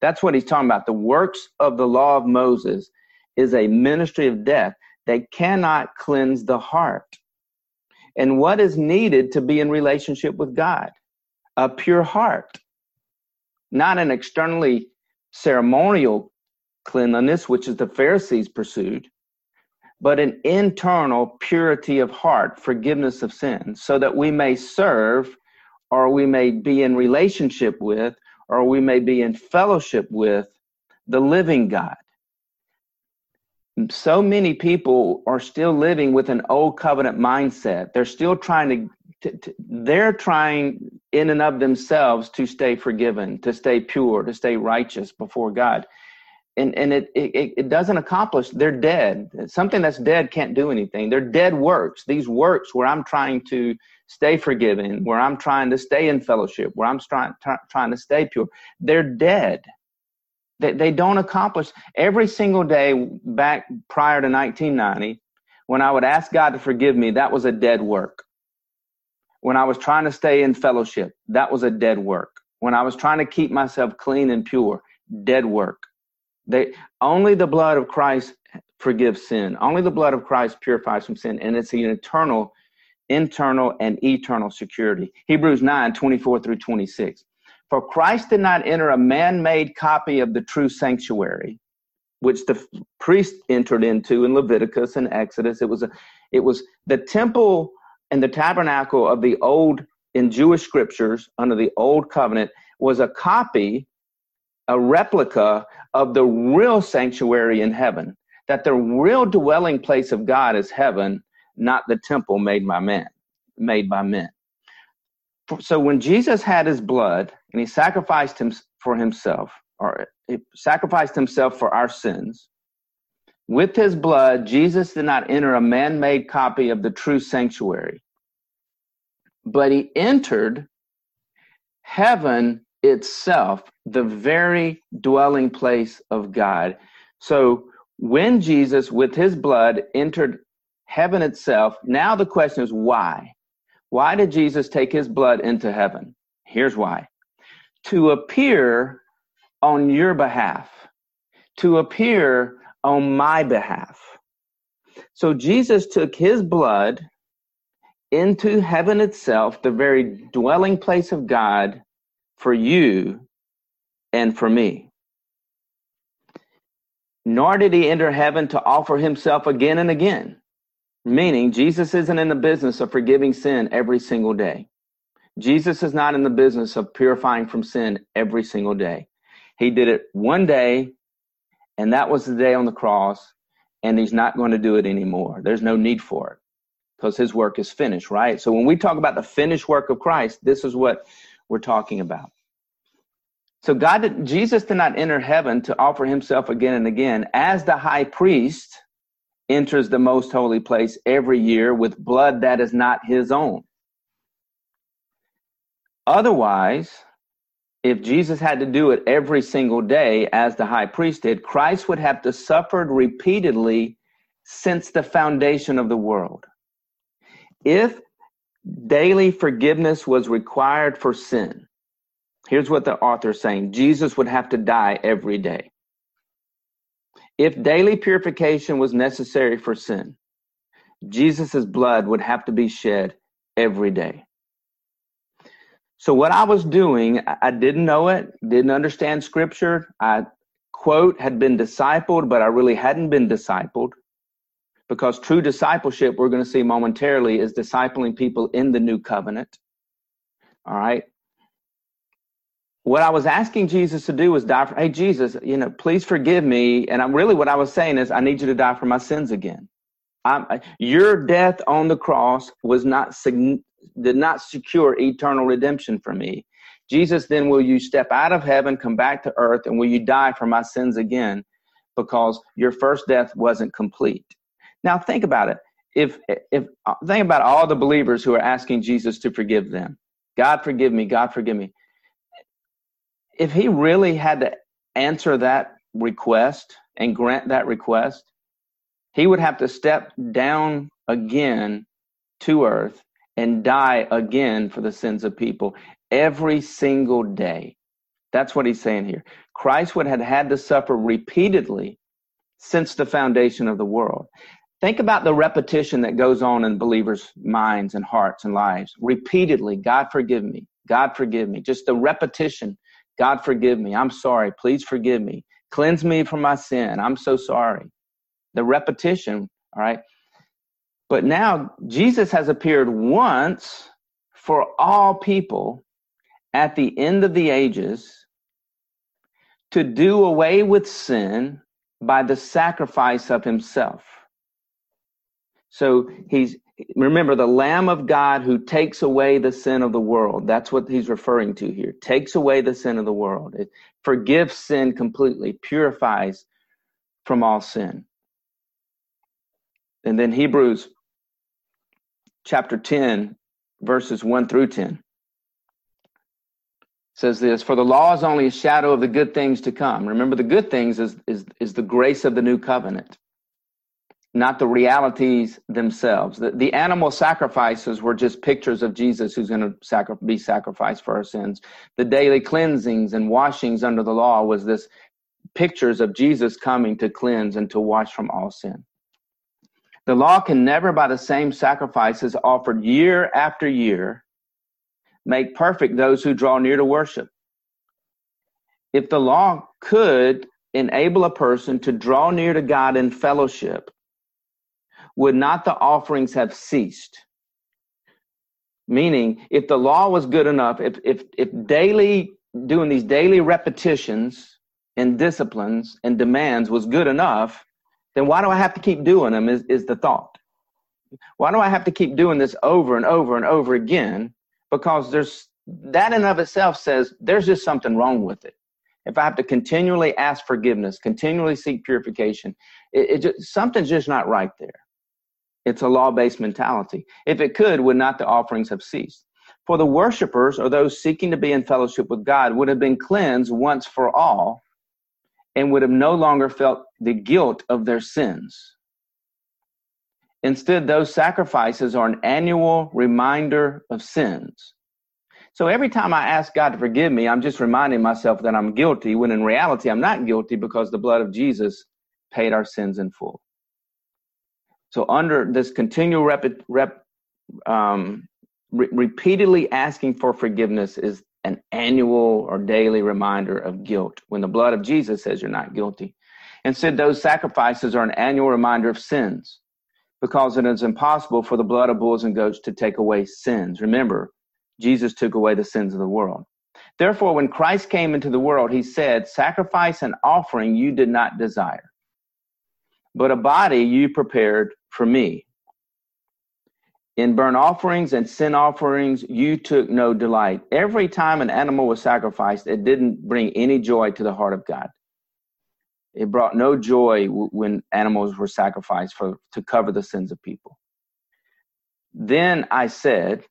Speaker 1: That's what he's talking about. The works of the law of Moses is a ministry of death that cannot cleanse the heart and what is needed to be in relationship with God a pure heart, not an externally ceremonial cleanliness, which is the Pharisees pursued, but an internal purity of heart, forgiveness of sins, so that we may serve or we may be in relationship with or we may be in fellowship with the living God. So many people are still living with an old covenant mindset. They're still trying to, to, to, they're trying in and of themselves to stay forgiven, to stay pure, to stay righteous before God. And, and it, it, it doesn't accomplish, they're dead. Something that's dead can't do anything. They're dead works. These works where I'm trying to stay forgiven, where I'm trying to stay in fellowship, where I'm trying, trying to stay pure, they're dead they, they don't accomplish every single day back prior to 1990 when I would ask God to forgive me, that was a dead work. When I was trying to stay in fellowship, that was a dead work. When I was trying to keep myself clean and pure, dead work. They only the blood of Christ forgives sin. Only the blood of Christ purifies from sin, and it's an eternal, internal, and eternal security. Hebrews 9, 24 through 26. For Christ did not enter a man made copy of the true sanctuary, which the priest entered into in Leviticus and Exodus. It was, a, it was the temple and the tabernacle of the old, in Jewish scriptures, under the old covenant, was a copy, a replica of the real sanctuary in heaven. That the real dwelling place of God is heaven, not the temple made by man, made by men so when Jesus had his blood and he sacrificed him for himself, or he sacrificed himself for our sins, with his blood, Jesus did not enter a man made copy of the true sanctuary, but he entered heaven itself, the very dwelling place of God. So when Jesus, with his blood, entered heaven itself, now the question is why? Why did Jesus take his blood into heaven? Here's why to appear on your behalf, to appear on my behalf. So Jesus took his blood into heaven itself, the very dwelling place of God, for you and for me. Nor did he enter heaven to offer himself again and again. Meaning, Jesus isn't in the business of forgiving sin every single day. Jesus is not in the business of purifying from sin every single day. He did it one day, and that was the day on the cross, and he's not going to do it anymore. There's no need for it because his work is finished, right? So when we talk about the finished work of Christ, this is what we're talking about. So God, did, Jesus did not enter heaven to offer himself again and again as the high priest enters the most holy place every year with blood that is not his own. Otherwise, if Jesus had to do it every single day as the high priest did, Christ would have to suffered repeatedly since the foundation of the world. If daily forgiveness was required for sin, here's what the author is saying Jesus would have to die every day. If daily purification was necessary for sin, Jesus' blood would have to be shed every day. So, what I was doing, I didn't know it, didn't understand scripture. I, quote, had been discipled, but I really hadn't been discipled because true discipleship, we're going to see momentarily, is discipling people in the new covenant. All right what I was asking Jesus to do was die for, hey, Jesus, you know, please forgive me. And I'm really what I was saying is, I need you to die for my sins again. I'm, your death on the cross was not, did not secure eternal redemption for me. Jesus, then will you step out of heaven, come back to earth, and will you die for my sins again? Because your first death wasn't complete. Now think about it. If, if, uh, think about all the believers who are asking Jesus to forgive them. God forgive me, God forgive me if he really had to answer that request and grant that request, he would have to step down again to earth and die again for the sins of people every single day. That's what he's saying here. Christ would have had to suffer repeatedly since the foundation of the world. Think about the repetition that goes on in believers' minds and hearts and lives. Repeatedly, God forgive me. God forgive me. Just the repetition God, forgive me. I'm sorry. Please forgive me. Cleanse me from my sin. I'm so sorry. The repetition, all right? But now Jesus has appeared once for all people at the end of the ages to do away with sin by the sacrifice of himself. So he's remember the lamb of God who takes away the sin of the world. That's what he's referring to here. Takes away the sin of the world. It forgives sin completely, purifies from all sin. And then Hebrews chapter 10 verses 1 through 10 says this for the law is only a shadow of the good things to come. Remember the good things is is is the grace of the new covenant not the realities themselves. The, the animal sacrifices were just pictures of jesus who's going to sacri- be sacrificed for our sins. The daily cleansings and washings under the law was this pictures of jesus coming to cleanse and to wash from all sin the law can never, by the same sacrifices offered year after year, make perfect those who draw near to worship. If the law could enable a person to draw near to God in fellowship, would not the offerings have ceased? Meaning, if the law was good enough, if, if, if daily, doing these daily repetitions and disciplines and demands was good enough, then why do I have to keep doing them? Is, is the thought. Why do I have to keep doing this over and over and over again? Because there's that in of itself says there's just something wrong with it. If I have to continually ask forgiveness, continually seek purification, it, it just, something's just not right there. It's a law-based mentality. If it could, would not the offerings have ceased? For the worshippers or those seeking to be in fellowship with God would have been cleansed once for all and would have no longer felt the guilt of their sins. Instead, those sacrifices are an annual reminder of sins. So every time I ask God to forgive me, I'm just reminding myself that I'm guilty, when in reality, I'm not guilty because the blood of Jesus paid our sins in full. So, under this continual rep, rep, um, re- repeatedly asking for forgiveness is an annual or daily reminder of guilt when the blood of Jesus says you're not guilty. Instead, those sacrifices are an annual reminder of sins because it is impossible for the blood of bulls and goats to take away sins. Remember, Jesus took away the sins of the world. Therefore, when Christ came into the world, he said, Sacrifice and offering you did not desire, but a body you prepared for me. In burnt offerings and sin offerings, you took no delight. Every time an animal was sacrificed, it didn't bring any joy to the heart of God. It brought no joy when animals were sacrificed for to cover the sins of people. Then I said,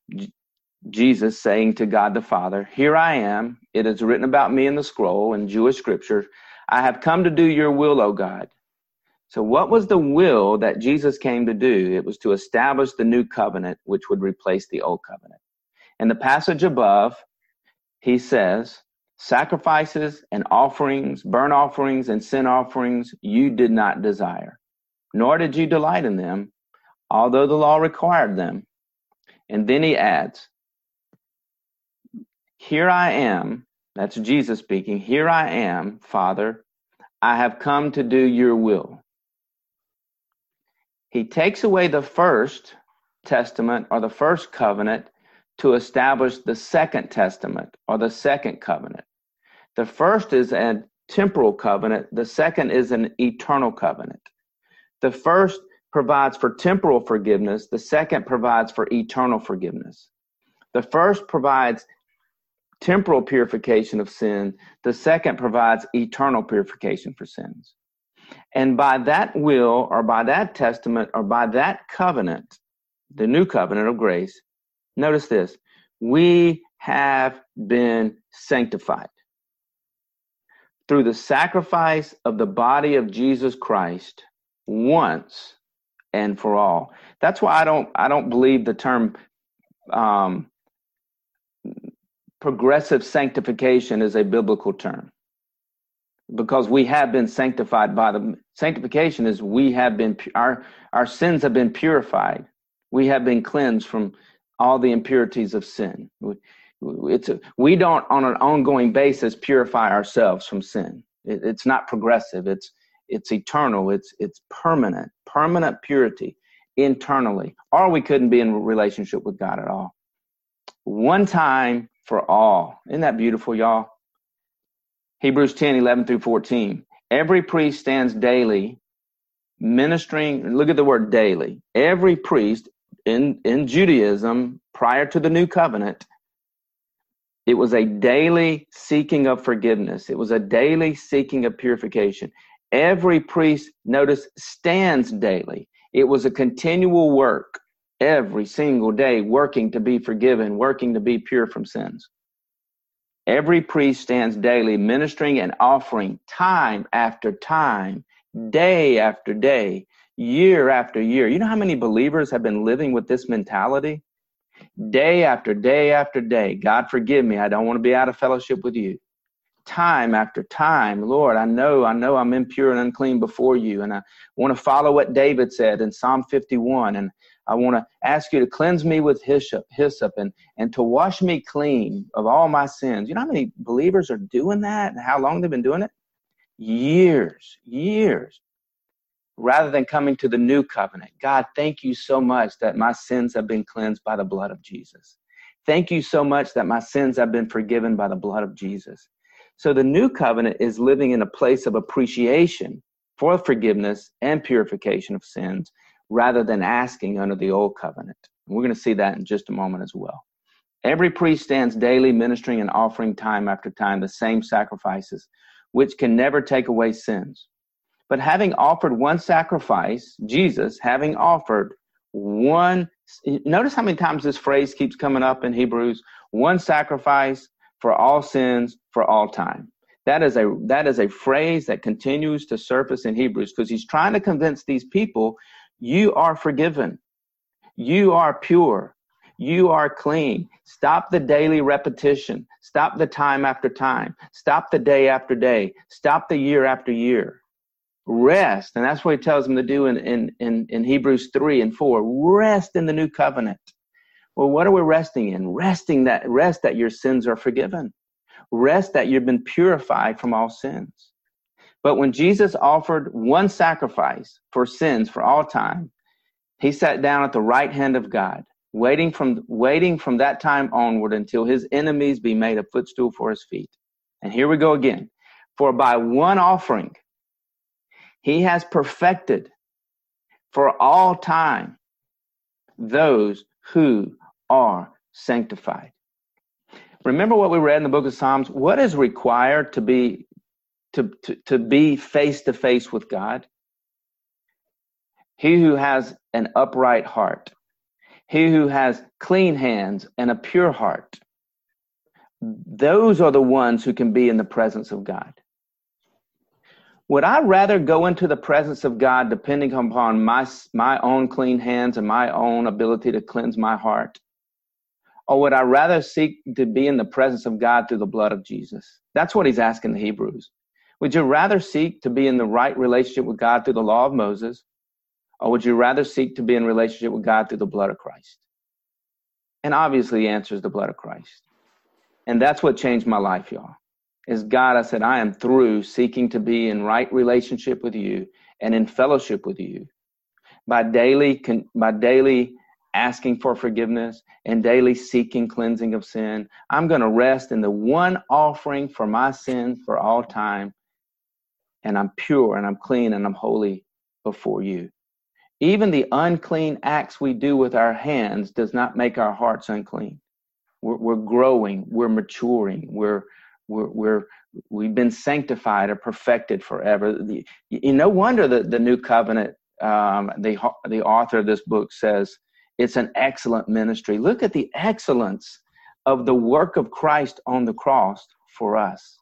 Speaker 1: Jesus saying to God the Father, Here I am. It is written about me in the scroll in Jewish scripture. I have come to do your will, O God. So, what was the will that Jesus came to do? It was to establish the new covenant, which would replace the old covenant. In the passage above, he says, Sacrifices and offerings, burnt offerings and sin offerings, you did not desire, nor did you delight in them, although the law required them. And then he adds, Here I am, that's Jesus speaking, here I am, Father, I have come to do your will. He takes away the first testament or the first covenant to establish the second testament or the second covenant. The first is a temporal covenant, the second is an eternal covenant. The first provides for temporal forgiveness, the second provides for eternal forgiveness. The first provides temporal purification of sin, the second provides eternal purification for sins. And by that will, or by that testament, or by that covenant, the new covenant of grace, notice this we have been sanctified through the sacrifice of the body of Jesus Christ once and for all. That's why I don't I don't believe the term um, progressive sanctification is a biblical term. Because we have been sanctified by the sanctification is we have been our our sins have been purified. We have been cleansed from all the impurities of sin it's a, we don't on an ongoing basis purify ourselves from sin. It, it's not progressive. It's it's eternal. It's it's permanent permanent purity internally. Or we couldn't be in relationship with god at all. One time for all. Isn't that beautiful y'all? Hebrews 10, 11 through 14. Every priest stands daily ministering. Look at the word daily. Every priest in, in Judaism prior to the new covenant, it was a daily seeking of forgiveness. It was a daily seeking of purification. Every priest, notice, stands daily. It was a continual work every single day, working to be forgiven, working to be pure from sins. Every priest stands daily ministering and offering time after time, day after day, year after year. You know how many believers have been living with this mentality? Day after day after day. God, forgive me. I don't want to be out of fellowship with you. Time after time, Lord, I know, I know I'm impure and unclean before you. And I want to follow what David said in Psalm 51. And I want to ask you to cleanse me with hyssop, hyssop and, and to wash me clean of all my sins. You know how many believers are doing that and how long they've been doing it? Years, years. Rather than coming to the new covenant. God, thank you so much that my sins have been cleansed by the blood of Jesus. Thank you so much that my sins have been forgiven by the blood of Jesus. So the new covenant is living in a place of appreciation for forgiveness and purification of sins rather than asking under the old covenant. And we're going to see that in just a moment as well. Every priest stands daily ministering and offering time after time the same sacrifices, which can never take away sins. But having offered one sacrifice, Jesus, having offered one, notice how many times this phrase keeps coming up in Hebrews one sacrifice for all sins for all time. That is a that is a phrase that continues to surface in Hebrews because he's trying to convince these people you are forgiven. You are pure. You are clean. Stop the daily repetition. Stop the time after time. Stop the day after day. Stop the year after year. Rest. And that's what he tells them to do in, in, in, in Hebrews 3 and 4. Rest in the new covenant. Well, what are we resting in? Resting that rest that your sins are forgiven. Rest that you've been purified from all sins. But when Jesus offered one sacrifice for sins for all time, he sat down at the right hand of God, waiting from waiting from that time onward until his enemies be made a footstool for his feet. And here we go again. For by one offering he has perfected for all time those who are sanctified. Remember what we read in the book of Psalms? What is required to be to, to, to be face to face with God? He who has an upright heart, he who has clean hands and a pure heart, those are the ones who can be in the presence of God. Would I rather go into the presence of God depending upon my, my own clean hands and my own ability to cleanse my heart? Or would I rather seek to be in the presence of God through the blood of Jesus? That's what he's asking the Hebrews. Would you rather seek to be in the right relationship with God through the law of Moses, or would you rather seek to be in relationship with God through the blood of Christ? And obviously, the answer is the blood of Christ. And that's what changed my life, y'all. Is God, I said, I am through seeking to be in right relationship with you and in fellowship with you by daily, by daily asking for forgiveness and daily seeking cleansing of sin. I'm going to rest in the one offering for my sins for all time and I'm pure and I'm clean and I'm holy before you. Even the unclean acts we do with our hands does not make our hearts unclean. We're, we're growing, we're maturing, we're, we're, we're, we've been sanctified or perfected forever. The, you, no wonder that the new covenant, um, the, the author of this book says, it's an excellent ministry. Look at the excellence of the work of Christ on the cross for us.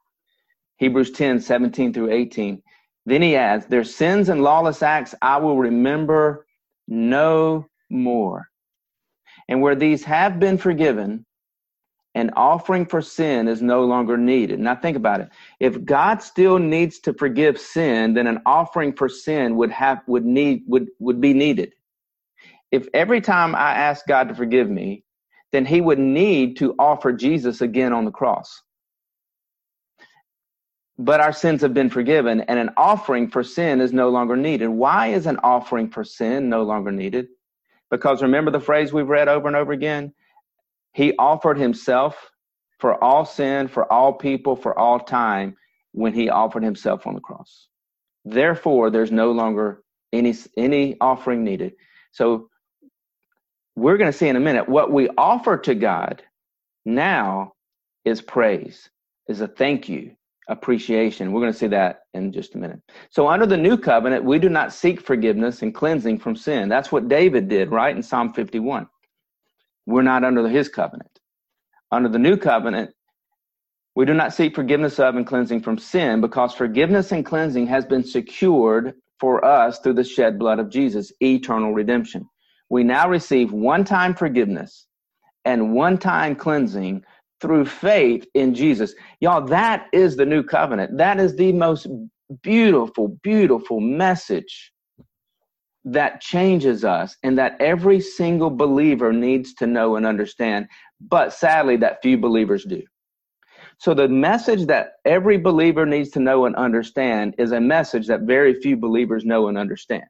Speaker 1: Hebrews 10, 17 through 18. Then he adds, Their sins and lawless acts I will remember no more. And where these have been forgiven, an offering for sin is no longer needed. Now think about it. If God still needs to forgive sin, then an offering for sin would have would need would would be needed. If every time I ask God to forgive me, then he would need to offer Jesus again on the cross but our sins have been forgiven and an offering for sin is no longer needed. Why is an offering for sin no longer needed? Because remember the phrase we've read over and over again? He offered himself for all sin, for all people, for all time when he offered himself on the cross. Therefore, there's no longer any any offering needed. So we're going to see in a minute what we offer to God now is praise, is a thank you, appreciation. We're going to see that in just a minute. So, under the new covenant, we do not seek forgiveness and cleansing from sin. That's what David did, right, in Psalm 51. We're not under his covenant. Under the new covenant, we do not seek forgiveness of and cleansing from sin because forgiveness and cleansing has been secured for us through the shed blood of Jesus, eternal redemption. We now receive one time forgiveness and one time cleansing through faith in Jesus. Y'all, that is the new covenant. That is the most beautiful, beautiful message that changes us and that every single believer needs to know and understand. But sadly, that few believers do. So the message that every believer needs to know and understand is a message that very few believers know and understand.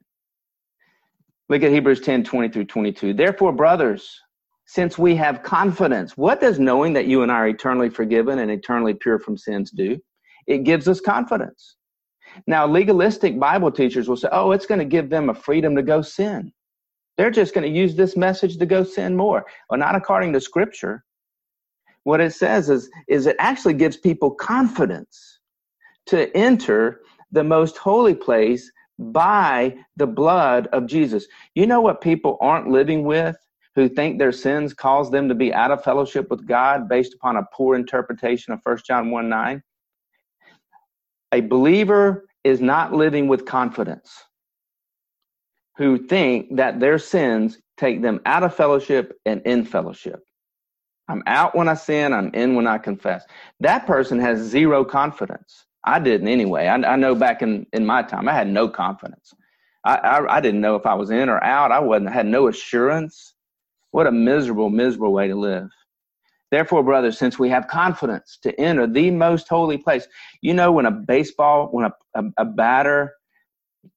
Speaker 1: Look at Hebrews 10 20 through 22. Therefore, brothers, since we have confidence, what does knowing that you and I are eternally forgiven and eternally pure from sins do? It gives us confidence. Now, legalistic Bible teachers will say, oh, it's going to give them a freedom to go sin. They're just going to use this message to go sin more. Well, not according to Scripture. What it says is, is it actually gives people confidence to enter the most holy place by the blood of Jesus. You know what people aren't living with who think their sins cause them to be out of fellowship with God based upon a poor interpretation of 1 John 1 9? A believer is not living with confidence who think that their sins take them out of fellowship and in fellowship. I'm out when I sin, I'm in when I confess. That person has zero confidence. I didn't anyway. I, I know back in, in my time, I had no confidence. I, I, I didn't know if I was in or out. I wasn't, I had no assurance. What a miserable, miserable way to live. Therefore, brothers, since we have confidence to enter the most holy place, you know, when a baseball, when a, a, a batter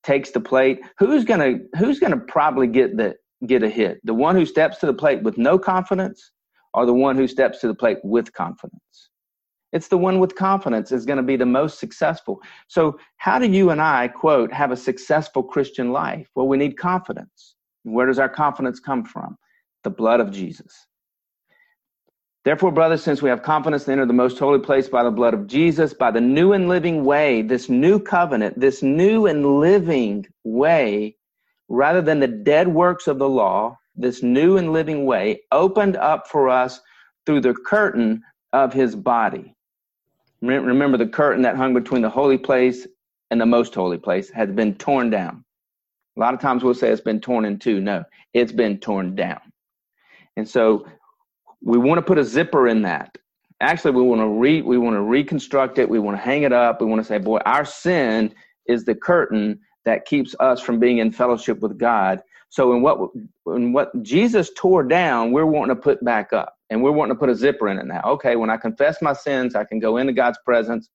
Speaker 1: takes the plate, who's gonna who's gonna probably get the get a hit? The one who steps to the plate with no confidence, or the one who steps to the plate with confidence? It's the one with confidence is going to be the most successful. So, how do you and I, quote, have a successful Christian life? Well, we need confidence. Where does our confidence come from? The blood of Jesus. Therefore, brothers, since we have confidence to enter the most holy place by the blood of Jesus, by the new and living way, this new covenant, this new and living way, rather than the dead works of the law, this new and living way opened up for us through the curtain of his body. Remember, the curtain that hung between the holy place and the most holy place has been torn down. A lot of times we'll say it's been torn in two. No, it's been torn down. And so we want to put a zipper in that. Actually, we want to re we want to reconstruct it. We want to hang it up. We want to say, boy, our sin is the curtain that keeps us from being in fellowship with God. So in what in what Jesus tore down, we're wanting to put back up, and we're wanting to put a zipper in it now. Okay, when I confess my sins, I can go into God's presence,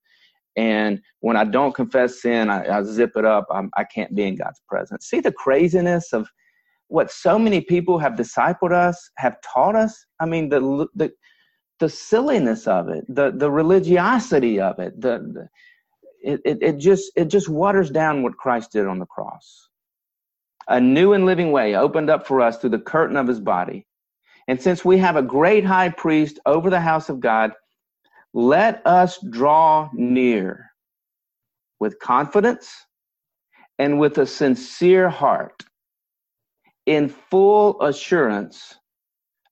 Speaker 1: and when I don't confess sin, I, I zip it up. I'm, I can not be in God's presence. See the craziness of what so many people have discipled us, have taught us. I mean, the the the silliness of it, the the religiosity of it, the, the it, it, it just it just waters down what Christ did on the cross. A new and living way opened up for us through the curtain of his body. And since we have a great high priest over the house of God, let us draw near with confidence and with a sincere heart in full assurance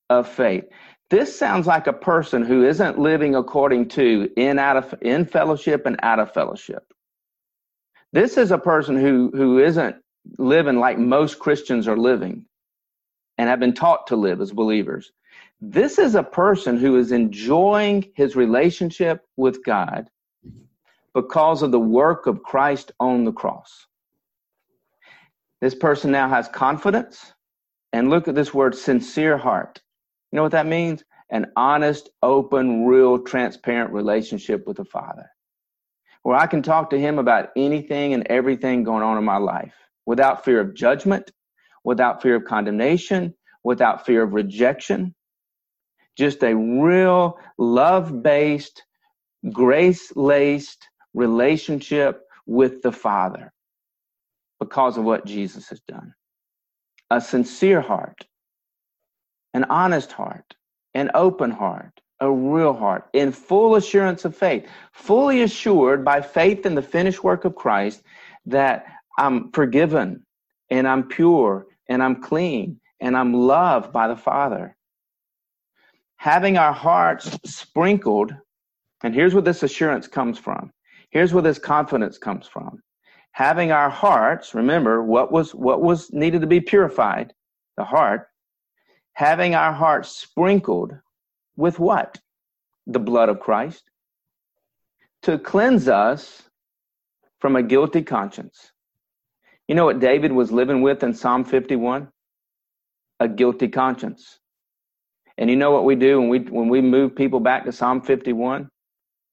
Speaker 1: of faith. This sounds like a person who isn't living according to in out of in fellowship and out of fellowship. This is a person who who isn't living like most Christians are living and have been taught to live as believers. This is a person who is enjoying his relationship with God because of the work of Christ on the cross. This person now has confidence. And look at this word sincere heart. You know what that means? An honest, open, real, transparent relationship with the Father. Where I can talk to Him about anything and everything going on in my life without fear of judgment, without fear of condemnation, without fear of rejection. Just a real love based, grace laced relationship with the Father. Because of what Jesus has done. A sincere heart, an honest heart, an open heart, a real heart, in full assurance of faith, fully assured by faith in the finished work of Christ that I'm forgiven and I'm pure and I'm clean and I'm loved by the Father. Having our hearts sprinkled, and here's where this assurance comes from. Here's where this confidence comes from. Having our hearts, remember what was what was needed to be purified, the heart, having our hearts sprinkled with what? The blood of Christ to cleanse us from a guilty conscience. You know what David was living with in Psalm 51? A guilty conscience. And you know what we do when we when we move people back to Psalm 51?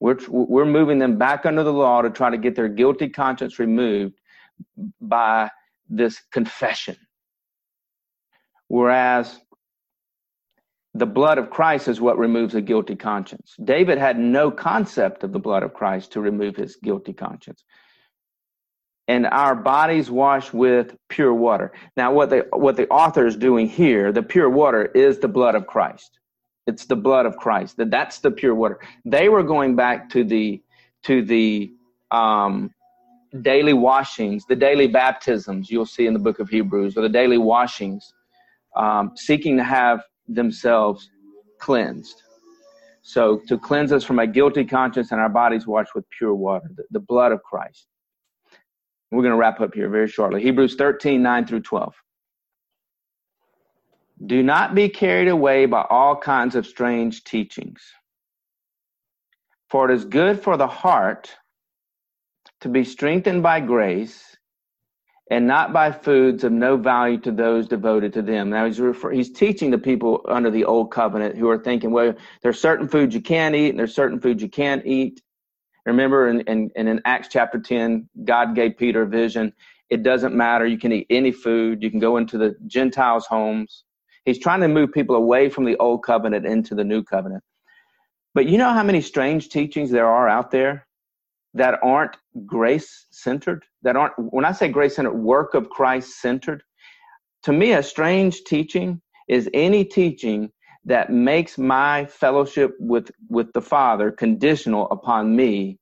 Speaker 1: We're we're moving them back under the law to try to get their guilty conscience removed by this confession. Whereas the blood of Christ is what removes a guilty conscience. David had no concept of the blood of Christ to remove his guilty conscience and our bodies washed with pure water. Now, what the what the author is doing here, the pure water is the blood of Christ. It's the blood of Christ. That that's the pure water. They were going back to the to the um, daily washings, the daily baptisms you'll see in the book of Hebrews, or the daily washings, um, seeking to have themselves cleansed. So to cleanse us from a guilty conscience and our bodies washed with pure water, the, the blood of Christ. We're going to wrap up here very shortly. Hebrews 13, 9 through 12. Do not be carried away by all kinds of strange teachings, for it is good for the heart to be strengthened by grace and not by foods of no value to those devoted to them. Now he's refer- he's teaching the people under the old covenant who are thinking, well, there's certain foods you can eat and there's certain foods you can't eat. Remember, in, in, in Acts chapter 10, God gave Peter a vision. It doesn't matter. You can eat any food. You can go into the Gentiles' homes. He's trying to move people away from the old covenant into the new covenant. But you know how many strange teachings there are out there that aren't grace centered? That aren't, when I say grace centered, work of Christ centered. To me, a strange teaching is any teaching that makes my fellowship with, with the Father conditional upon me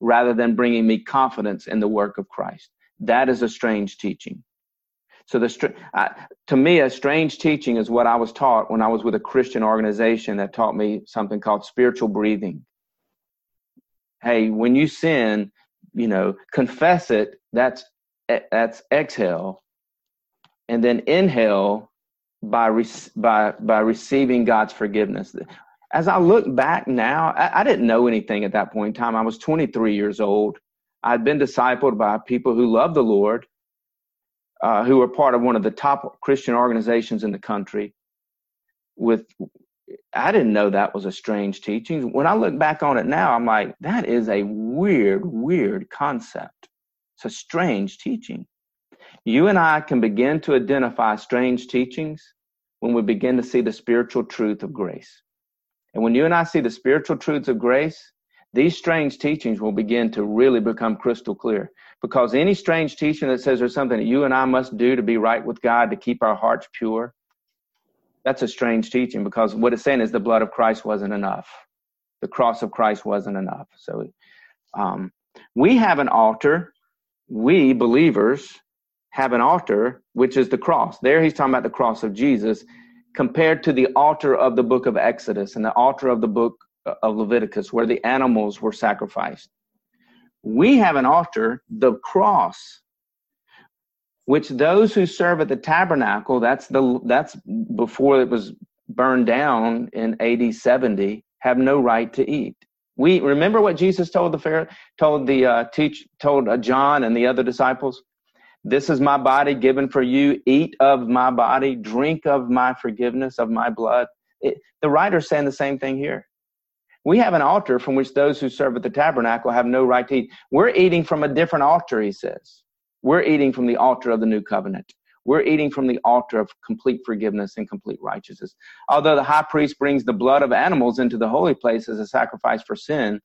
Speaker 1: rather than bringing me confidence in the work of Christ. That is a strange teaching. So the to me, a strange teaching is what I was taught when I was with a Christian organization that taught me something called spiritual breathing. Hey, when you sin, you know, confess it. That's that's exhale, and then inhale by re- by by receiving God's forgiveness. As I look back now, I, I, didn't know anything at that point in time. I was 23 years old. I'd been discipled by people who loved the Lord, uh, who were part of one of the top Christian organizations in the country. With I didn't know that was a strange teaching. When I look back on it now, I'm like, that is a weird, weird concept. It's a strange teaching. You and I can begin to identify strange teachings when we begin to see the spiritual truth of grace. And when you and I see the spiritual truths of grace, these strange teachings will begin to really become crystal clear. Because any strange teaching that says there's something that you and I must do to be right with God, to keep our hearts pure, that's a strange teaching because what it's saying is the blood of Christ wasn't enough. The cross of Christ wasn't enough. So um, we have an altar, we believers have an altar, which is the cross. There he's talking about the cross of Jesus compared to the altar of the book of Exodus and the altar of the book of Leviticus, where the animals were sacrificed. We have an altar, the cross, which those who serve at the tabernacle, that's the that's before it was burned down in AD 70, have no right to eat. We remember what Jesus told the Pharaoh, told the uh, teach told uh, John and the other disciples. This is my body given for you. Eat of my body, drink of my forgiveness, of my blood. It, the writer's saying the same thing here. We have an altar from which those who serve at the tabernacle have no right to eat. We're eating from a different altar, he says. We're eating from the altar of the new covenant. We're eating from the altar of complete forgiveness and complete righteousness. Although the high priest brings the blood of animals into the holy place as a sacrifice for sin,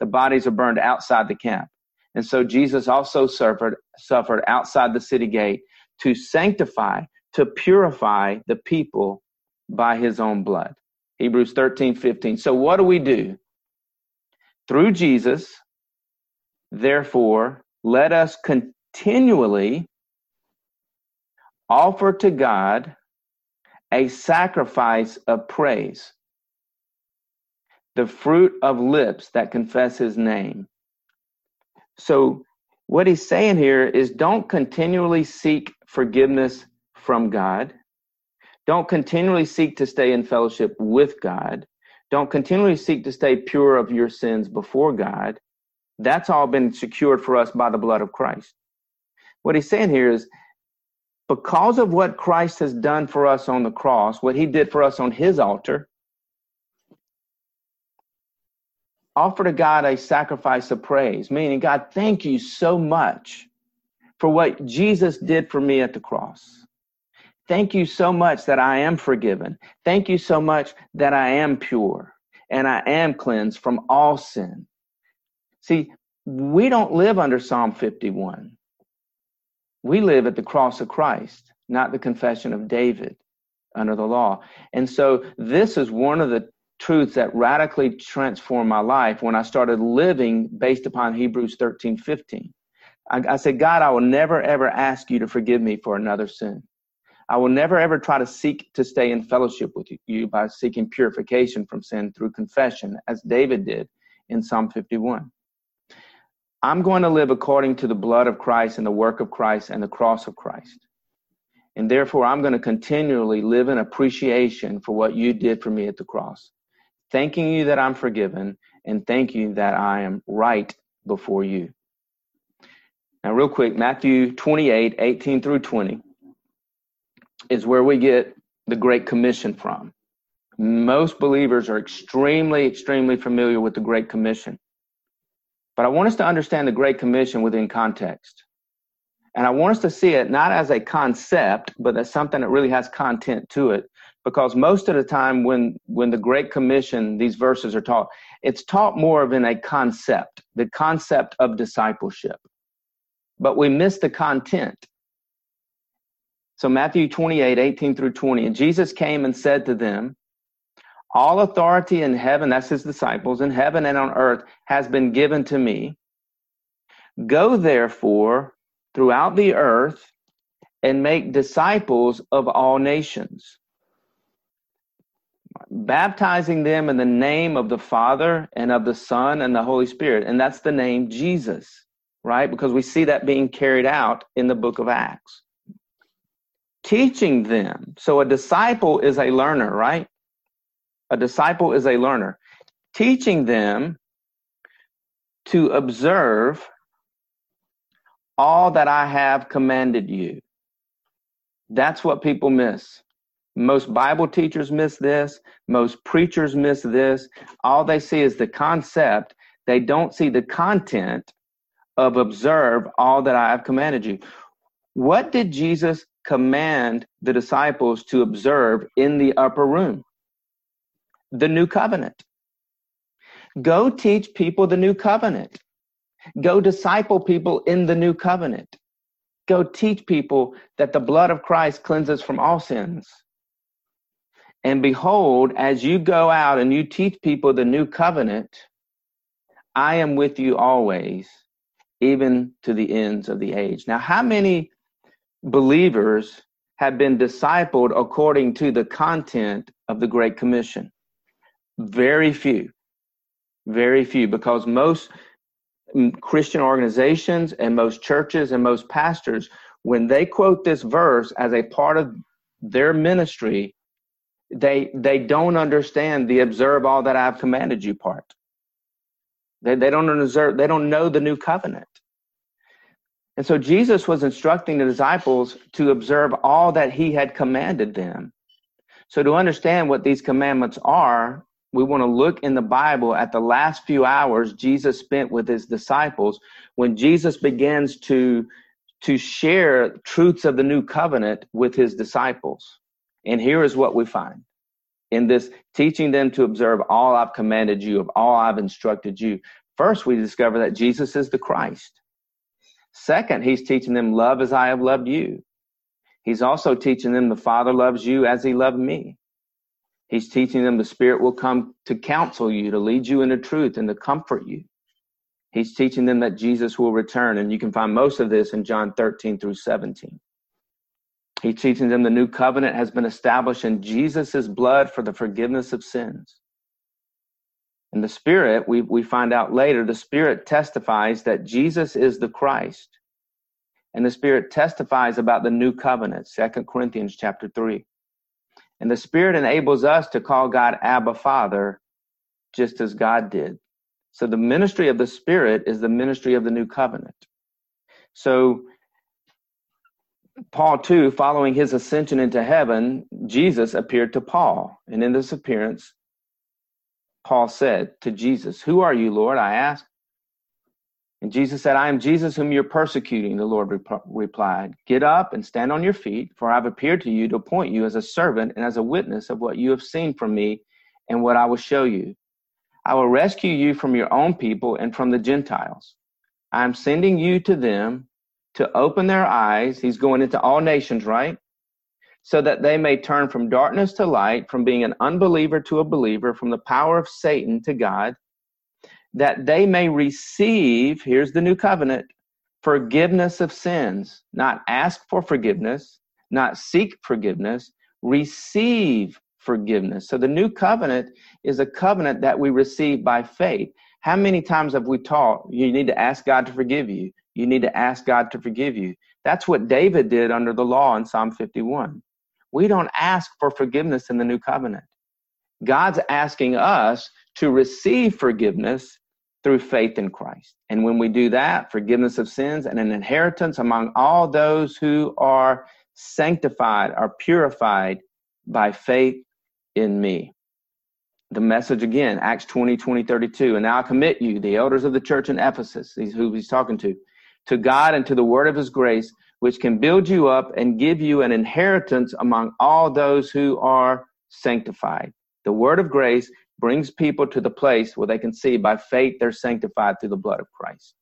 Speaker 1: the bodies are burned outside the camp. And so Jesus also suffered, suffered outside the city gate to sanctify, to purify the people by his own blood. Hebrews 13, 15. So what do we do? Through Jesus, therefore, let us continually offer to God a sacrifice of praise, the fruit of lips that confess his name. So, what he's saying here is don't continually seek forgiveness from God. Don't continually seek to stay in fellowship with God. Don't continually seek to stay pure of your sins before God. That's all been secured for us by the blood of Christ. What he's saying here is because of what Christ has done for us on the cross, what he did for us on his altar, offer to God a sacrifice of praise, meaning, God, thank you so much for what Jesus did for me at the cross. Thank you so much that I am forgiven. Thank you so much that I am pure and I am cleansed from all sin. See, we don't live under Psalm 51. We live at the cross of Christ, not the confession of David under the law. And so this is one of the truths that radically transformed my life when I started living based upon Hebrews 13, 15. I, I said, God, I will never ever ask you to forgive me for another sin. I will never ever try to seek to stay in fellowship with you by seeking purification from sin through confession, as David did in Psalm 51. I'm going to live according to the blood of Christ and the work of Christ and the cross of Christ. And therefore, I'm going to continually live in appreciation for what you did for me at the cross, thanking you that I'm forgiven and thank you that I am right before you. Now, real quick, Matthew 28 18 through 20 is where we get the Great Commission from. Most believers are extremely, extremely familiar with the Great Commission. But I want us to understand the Great Commission within context. And I want us to see it not as a concept, but as something that really has content to it. Because most of the time when, when the Great Commission, these verses are taught, it's taught more of in a concept, the concept of discipleship. But we miss the content. So Matthew 28, 18 through 20. And Jesus came and said to them, All authority in heaven, that's his disciples, in heaven and on earth has been given to me. Go therefore throughout the earth and make disciples of all nations, baptizing them in the name of the Father and of the Son and the Holy Spirit. And that's the name Jesus, right? Because we see that being carried out in the book of Acts teaching them. So a disciple is a learner, right? A disciple is a learner. Teaching them to observe all that I have commanded you. That's what people miss. Most Bible teachers miss this. Most preachers miss this. All they see is the concept. They don't see the content of observe all that I have commanded you. What did Jesus command the disciples to observe in the upper room? The new covenant. Go teach people the new covenant. Go disciple people in the new covenant. Go teach people that the blood of Christ cleanses from all sins. And behold, as you go out and you teach people the new covenant, I am with you always, even to the ends of the age. Now, how many believers have been discipled according to the content of the Great Commission? Very few. Very few, because most Christian organizations and most churches and most pastors, when they quote this verse as a part of their ministry, they they don't understand the observe all that I've commanded you part. They they don't observe, they don't know the new covenant. And so Jesus was instructing the disciples to observe all that he had commanded them. So to understand what these commandments are, we want to look in the Bible at the last few hours Jesus spent with his disciples when Jesus begins to to share truths of the new covenant with his disciples. And here is what we find in this teaching them to observe all I've commanded you, of all I've instructed you. First, we discover that Jesus is the Christ. Second, he's teaching them love as I have loved you. He's also teaching them the Father loves you as he loved me. He's teaching them the Spirit will come to counsel you, to lead you into truth, and to comfort you. He's teaching them that Jesus will return, and you can find most of this in John 13 through 17. He's teaching them the new covenant has been established in Jesus' blood for the forgiveness of sins. And the Spirit, we, we find out later, the Spirit testifies that Jesus is the Christ. And the Spirit testifies about the new covenant, Second Corinthians chapter 3. And the Spirit enables us to call God Abba Father, just as God did. So the ministry of the Spirit is the ministry of the new covenant. So Paul, too, following his ascension into heaven, Jesus appeared to Paul. And in this appearance, Paul said to Jesus, Who are you, Lord? I asked. And Jesus said, I am Jesus whom you're persecuting, the Lord rep- replied. Get up and stand on your feet, for I've appeared to you to appoint you as a servant and as a witness of what you have seen from me and what I will show you. I will rescue you from your own people and from the Gentiles. I am sending you to them to open their eyes. He's going into all nations, right? So that they may turn from darkness to light, from being an unbeliever to a believer, from the power of Satan to God, that they may receive, here's the new covenant, forgiveness of sins, not ask for forgiveness, not seek forgiveness, receive forgiveness. So the new covenant is a covenant that we receive by faith. How many times have we taught you need to ask God to forgive you? You need to ask God to forgive you. That's what David did under the law in Psalm 51. We don't ask for forgiveness in the new covenant. God's asking us to receive forgiveness through faith in Christ. And when we do that, forgiveness of sins and an inheritance among all those who are sanctified, are purified by faith in me. The message again, Acts 20, 20, 32. And now I commit you, the elders of the church in Ephesus, who he's talking to, to God and to the word of his grace, which can build you up and give you an inheritance among all those who are sanctified. The word of grace brings people to the place where they can see by faith they're sanctified through the blood of Christ.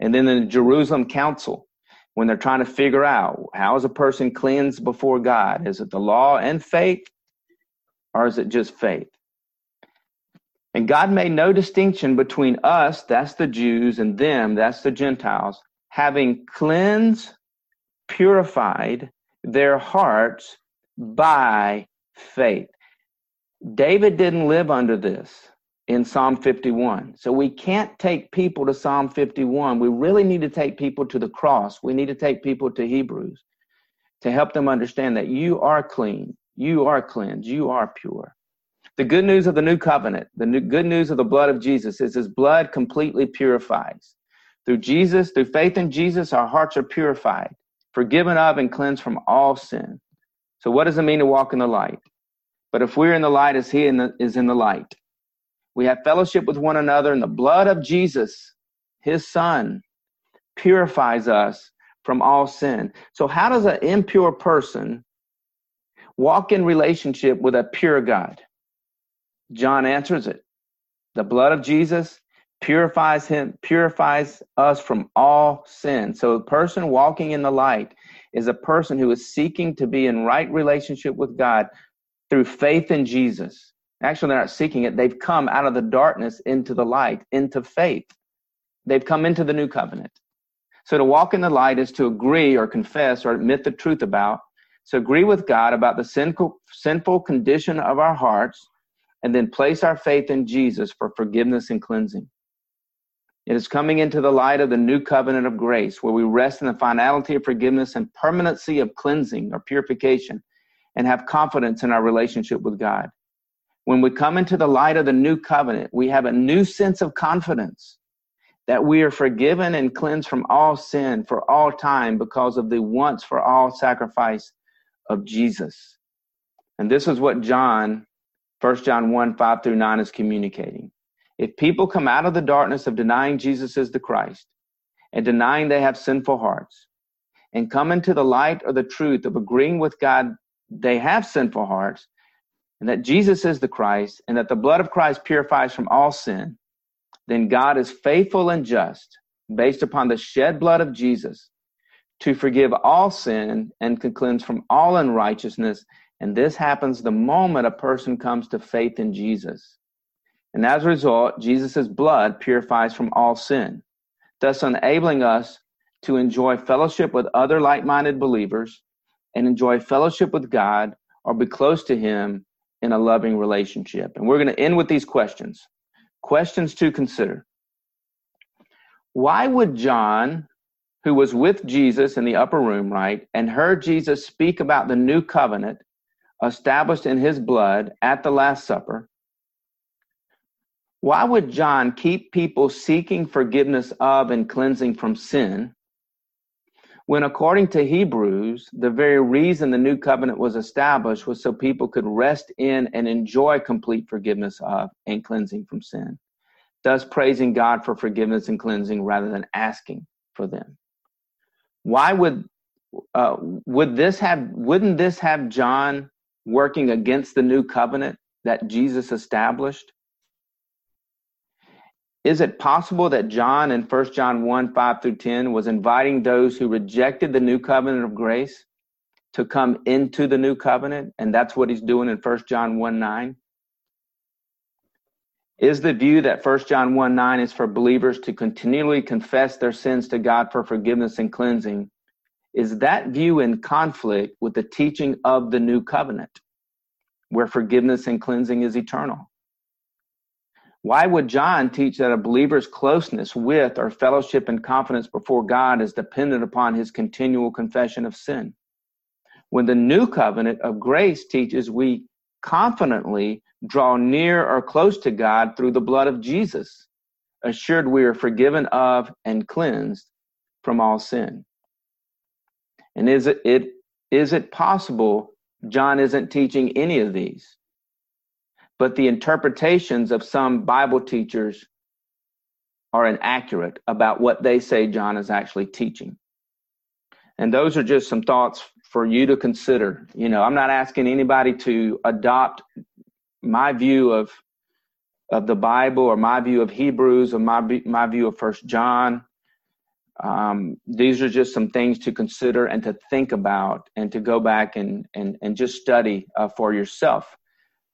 Speaker 1: And then in the Jerusalem Council, when they're trying to figure out how is a person cleansed before God? Is it the law and faith, or is it just faith? And God made no distinction between us, that's the Jews, and them, that's the Gentiles, having cleansed, purified their hearts by faith. David didn't live under this in Psalm 51. So we can't take people to Psalm 51. We really need to take people to the cross. We need to take people to Hebrews to help them understand that you are clean, you are cleansed, you are pure. The good news of the new covenant, the new, good news of the blood of Jesus is his blood completely purifies. Through Jesus, through faith in Jesus, our hearts are purified, forgiven of, and cleansed from all sin. So, what does it mean to walk in the light? But if we're in the light as he in the, is in the light, we have fellowship with one another, and the blood of Jesus, his son, purifies us from all sin. So, how does an impure person walk in relationship with a pure God? John answers it. The blood of Jesus purifies him, purifies us from all sin. So a person walking in the light is a person who is seeking to be in right relationship with God through faith in Jesus. Actually, they're not seeking it. They've come out of the darkness into the light, into faith. They've come into the new covenant. So to walk in the light is to agree or confess or admit the truth about. So agree with God about the sinful, sinful condition of our hearts and then place our faith in Jesus for forgiveness and cleansing. It is coming into the light of the new covenant of grace, where we rest in the finality of forgiveness and permanency of cleansing or purification, and have confidence in our relationship with God. When we come into the light of the new covenant, we have a new sense of confidence that we are forgiven and cleansed from all sin for all time because of the once for all sacrifice of Jesus. And this is what John 1 John 1 5 through 9 is communicating. If people come out of the darkness of denying Jesus is the Christ and denying they have sinful hearts and come into the light or the truth of agreeing with God they have sinful hearts and that Jesus is the Christ and that the blood of Christ purifies from all sin, then God is faithful and just based upon the shed blood of Jesus to forgive all sin and to cleanse from all unrighteousness. And this happens the moment a person comes to faith in Jesus. And as a result, Jesus' blood purifies from all sin, thus enabling us to enjoy fellowship with other like minded believers and enjoy fellowship with God or be close to Him in a loving relationship. And we're going to end with these questions. Questions to consider. Why would John, who was with Jesus in the upper room, right, and heard Jesus speak about the new covenant established in his blood at the Last Supper, why would John keep people seeking forgiveness of and cleansing from sin when, according to Hebrews, the very reason the new covenant was established was so people could rest in and enjoy complete forgiveness of and cleansing from sin, thus praising God for forgiveness and cleansing rather than asking for them? Why would uh, would this have wouldn't this have John working against the new covenant that Jesus established? Is it possible that John in 1 John 1 5 through 10 was inviting those who rejected the new covenant of grace to come into the new covenant? And that's what he's doing in 1 John 1 9? Is the view that 1 John 1 9 is for believers to continually confess their sins to God for forgiveness and cleansing? Is that view in conflict with the teaching of the new covenant, where forgiveness and cleansing is eternal? Why would John teach that a believer's closeness with or fellowship and confidence before God is dependent upon his continual confession of sin? When the new covenant of grace teaches we confidently draw near or close to God through the blood of Jesus, assured we are forgiven of and cleansed from all sin. And is it, it is it possible John isn't teaching any of these? But the interpretations of some Bible teachers are inaccurate about what they say John is actually teaching. And those are just some thoughts for you to consider. You know, I'm not asking anybody to adopt my view of of the Bible or my view of Hebrews or my my view of First John. Um, these are just some things to consider and to think about and to go back and and and just study uh, for yourself.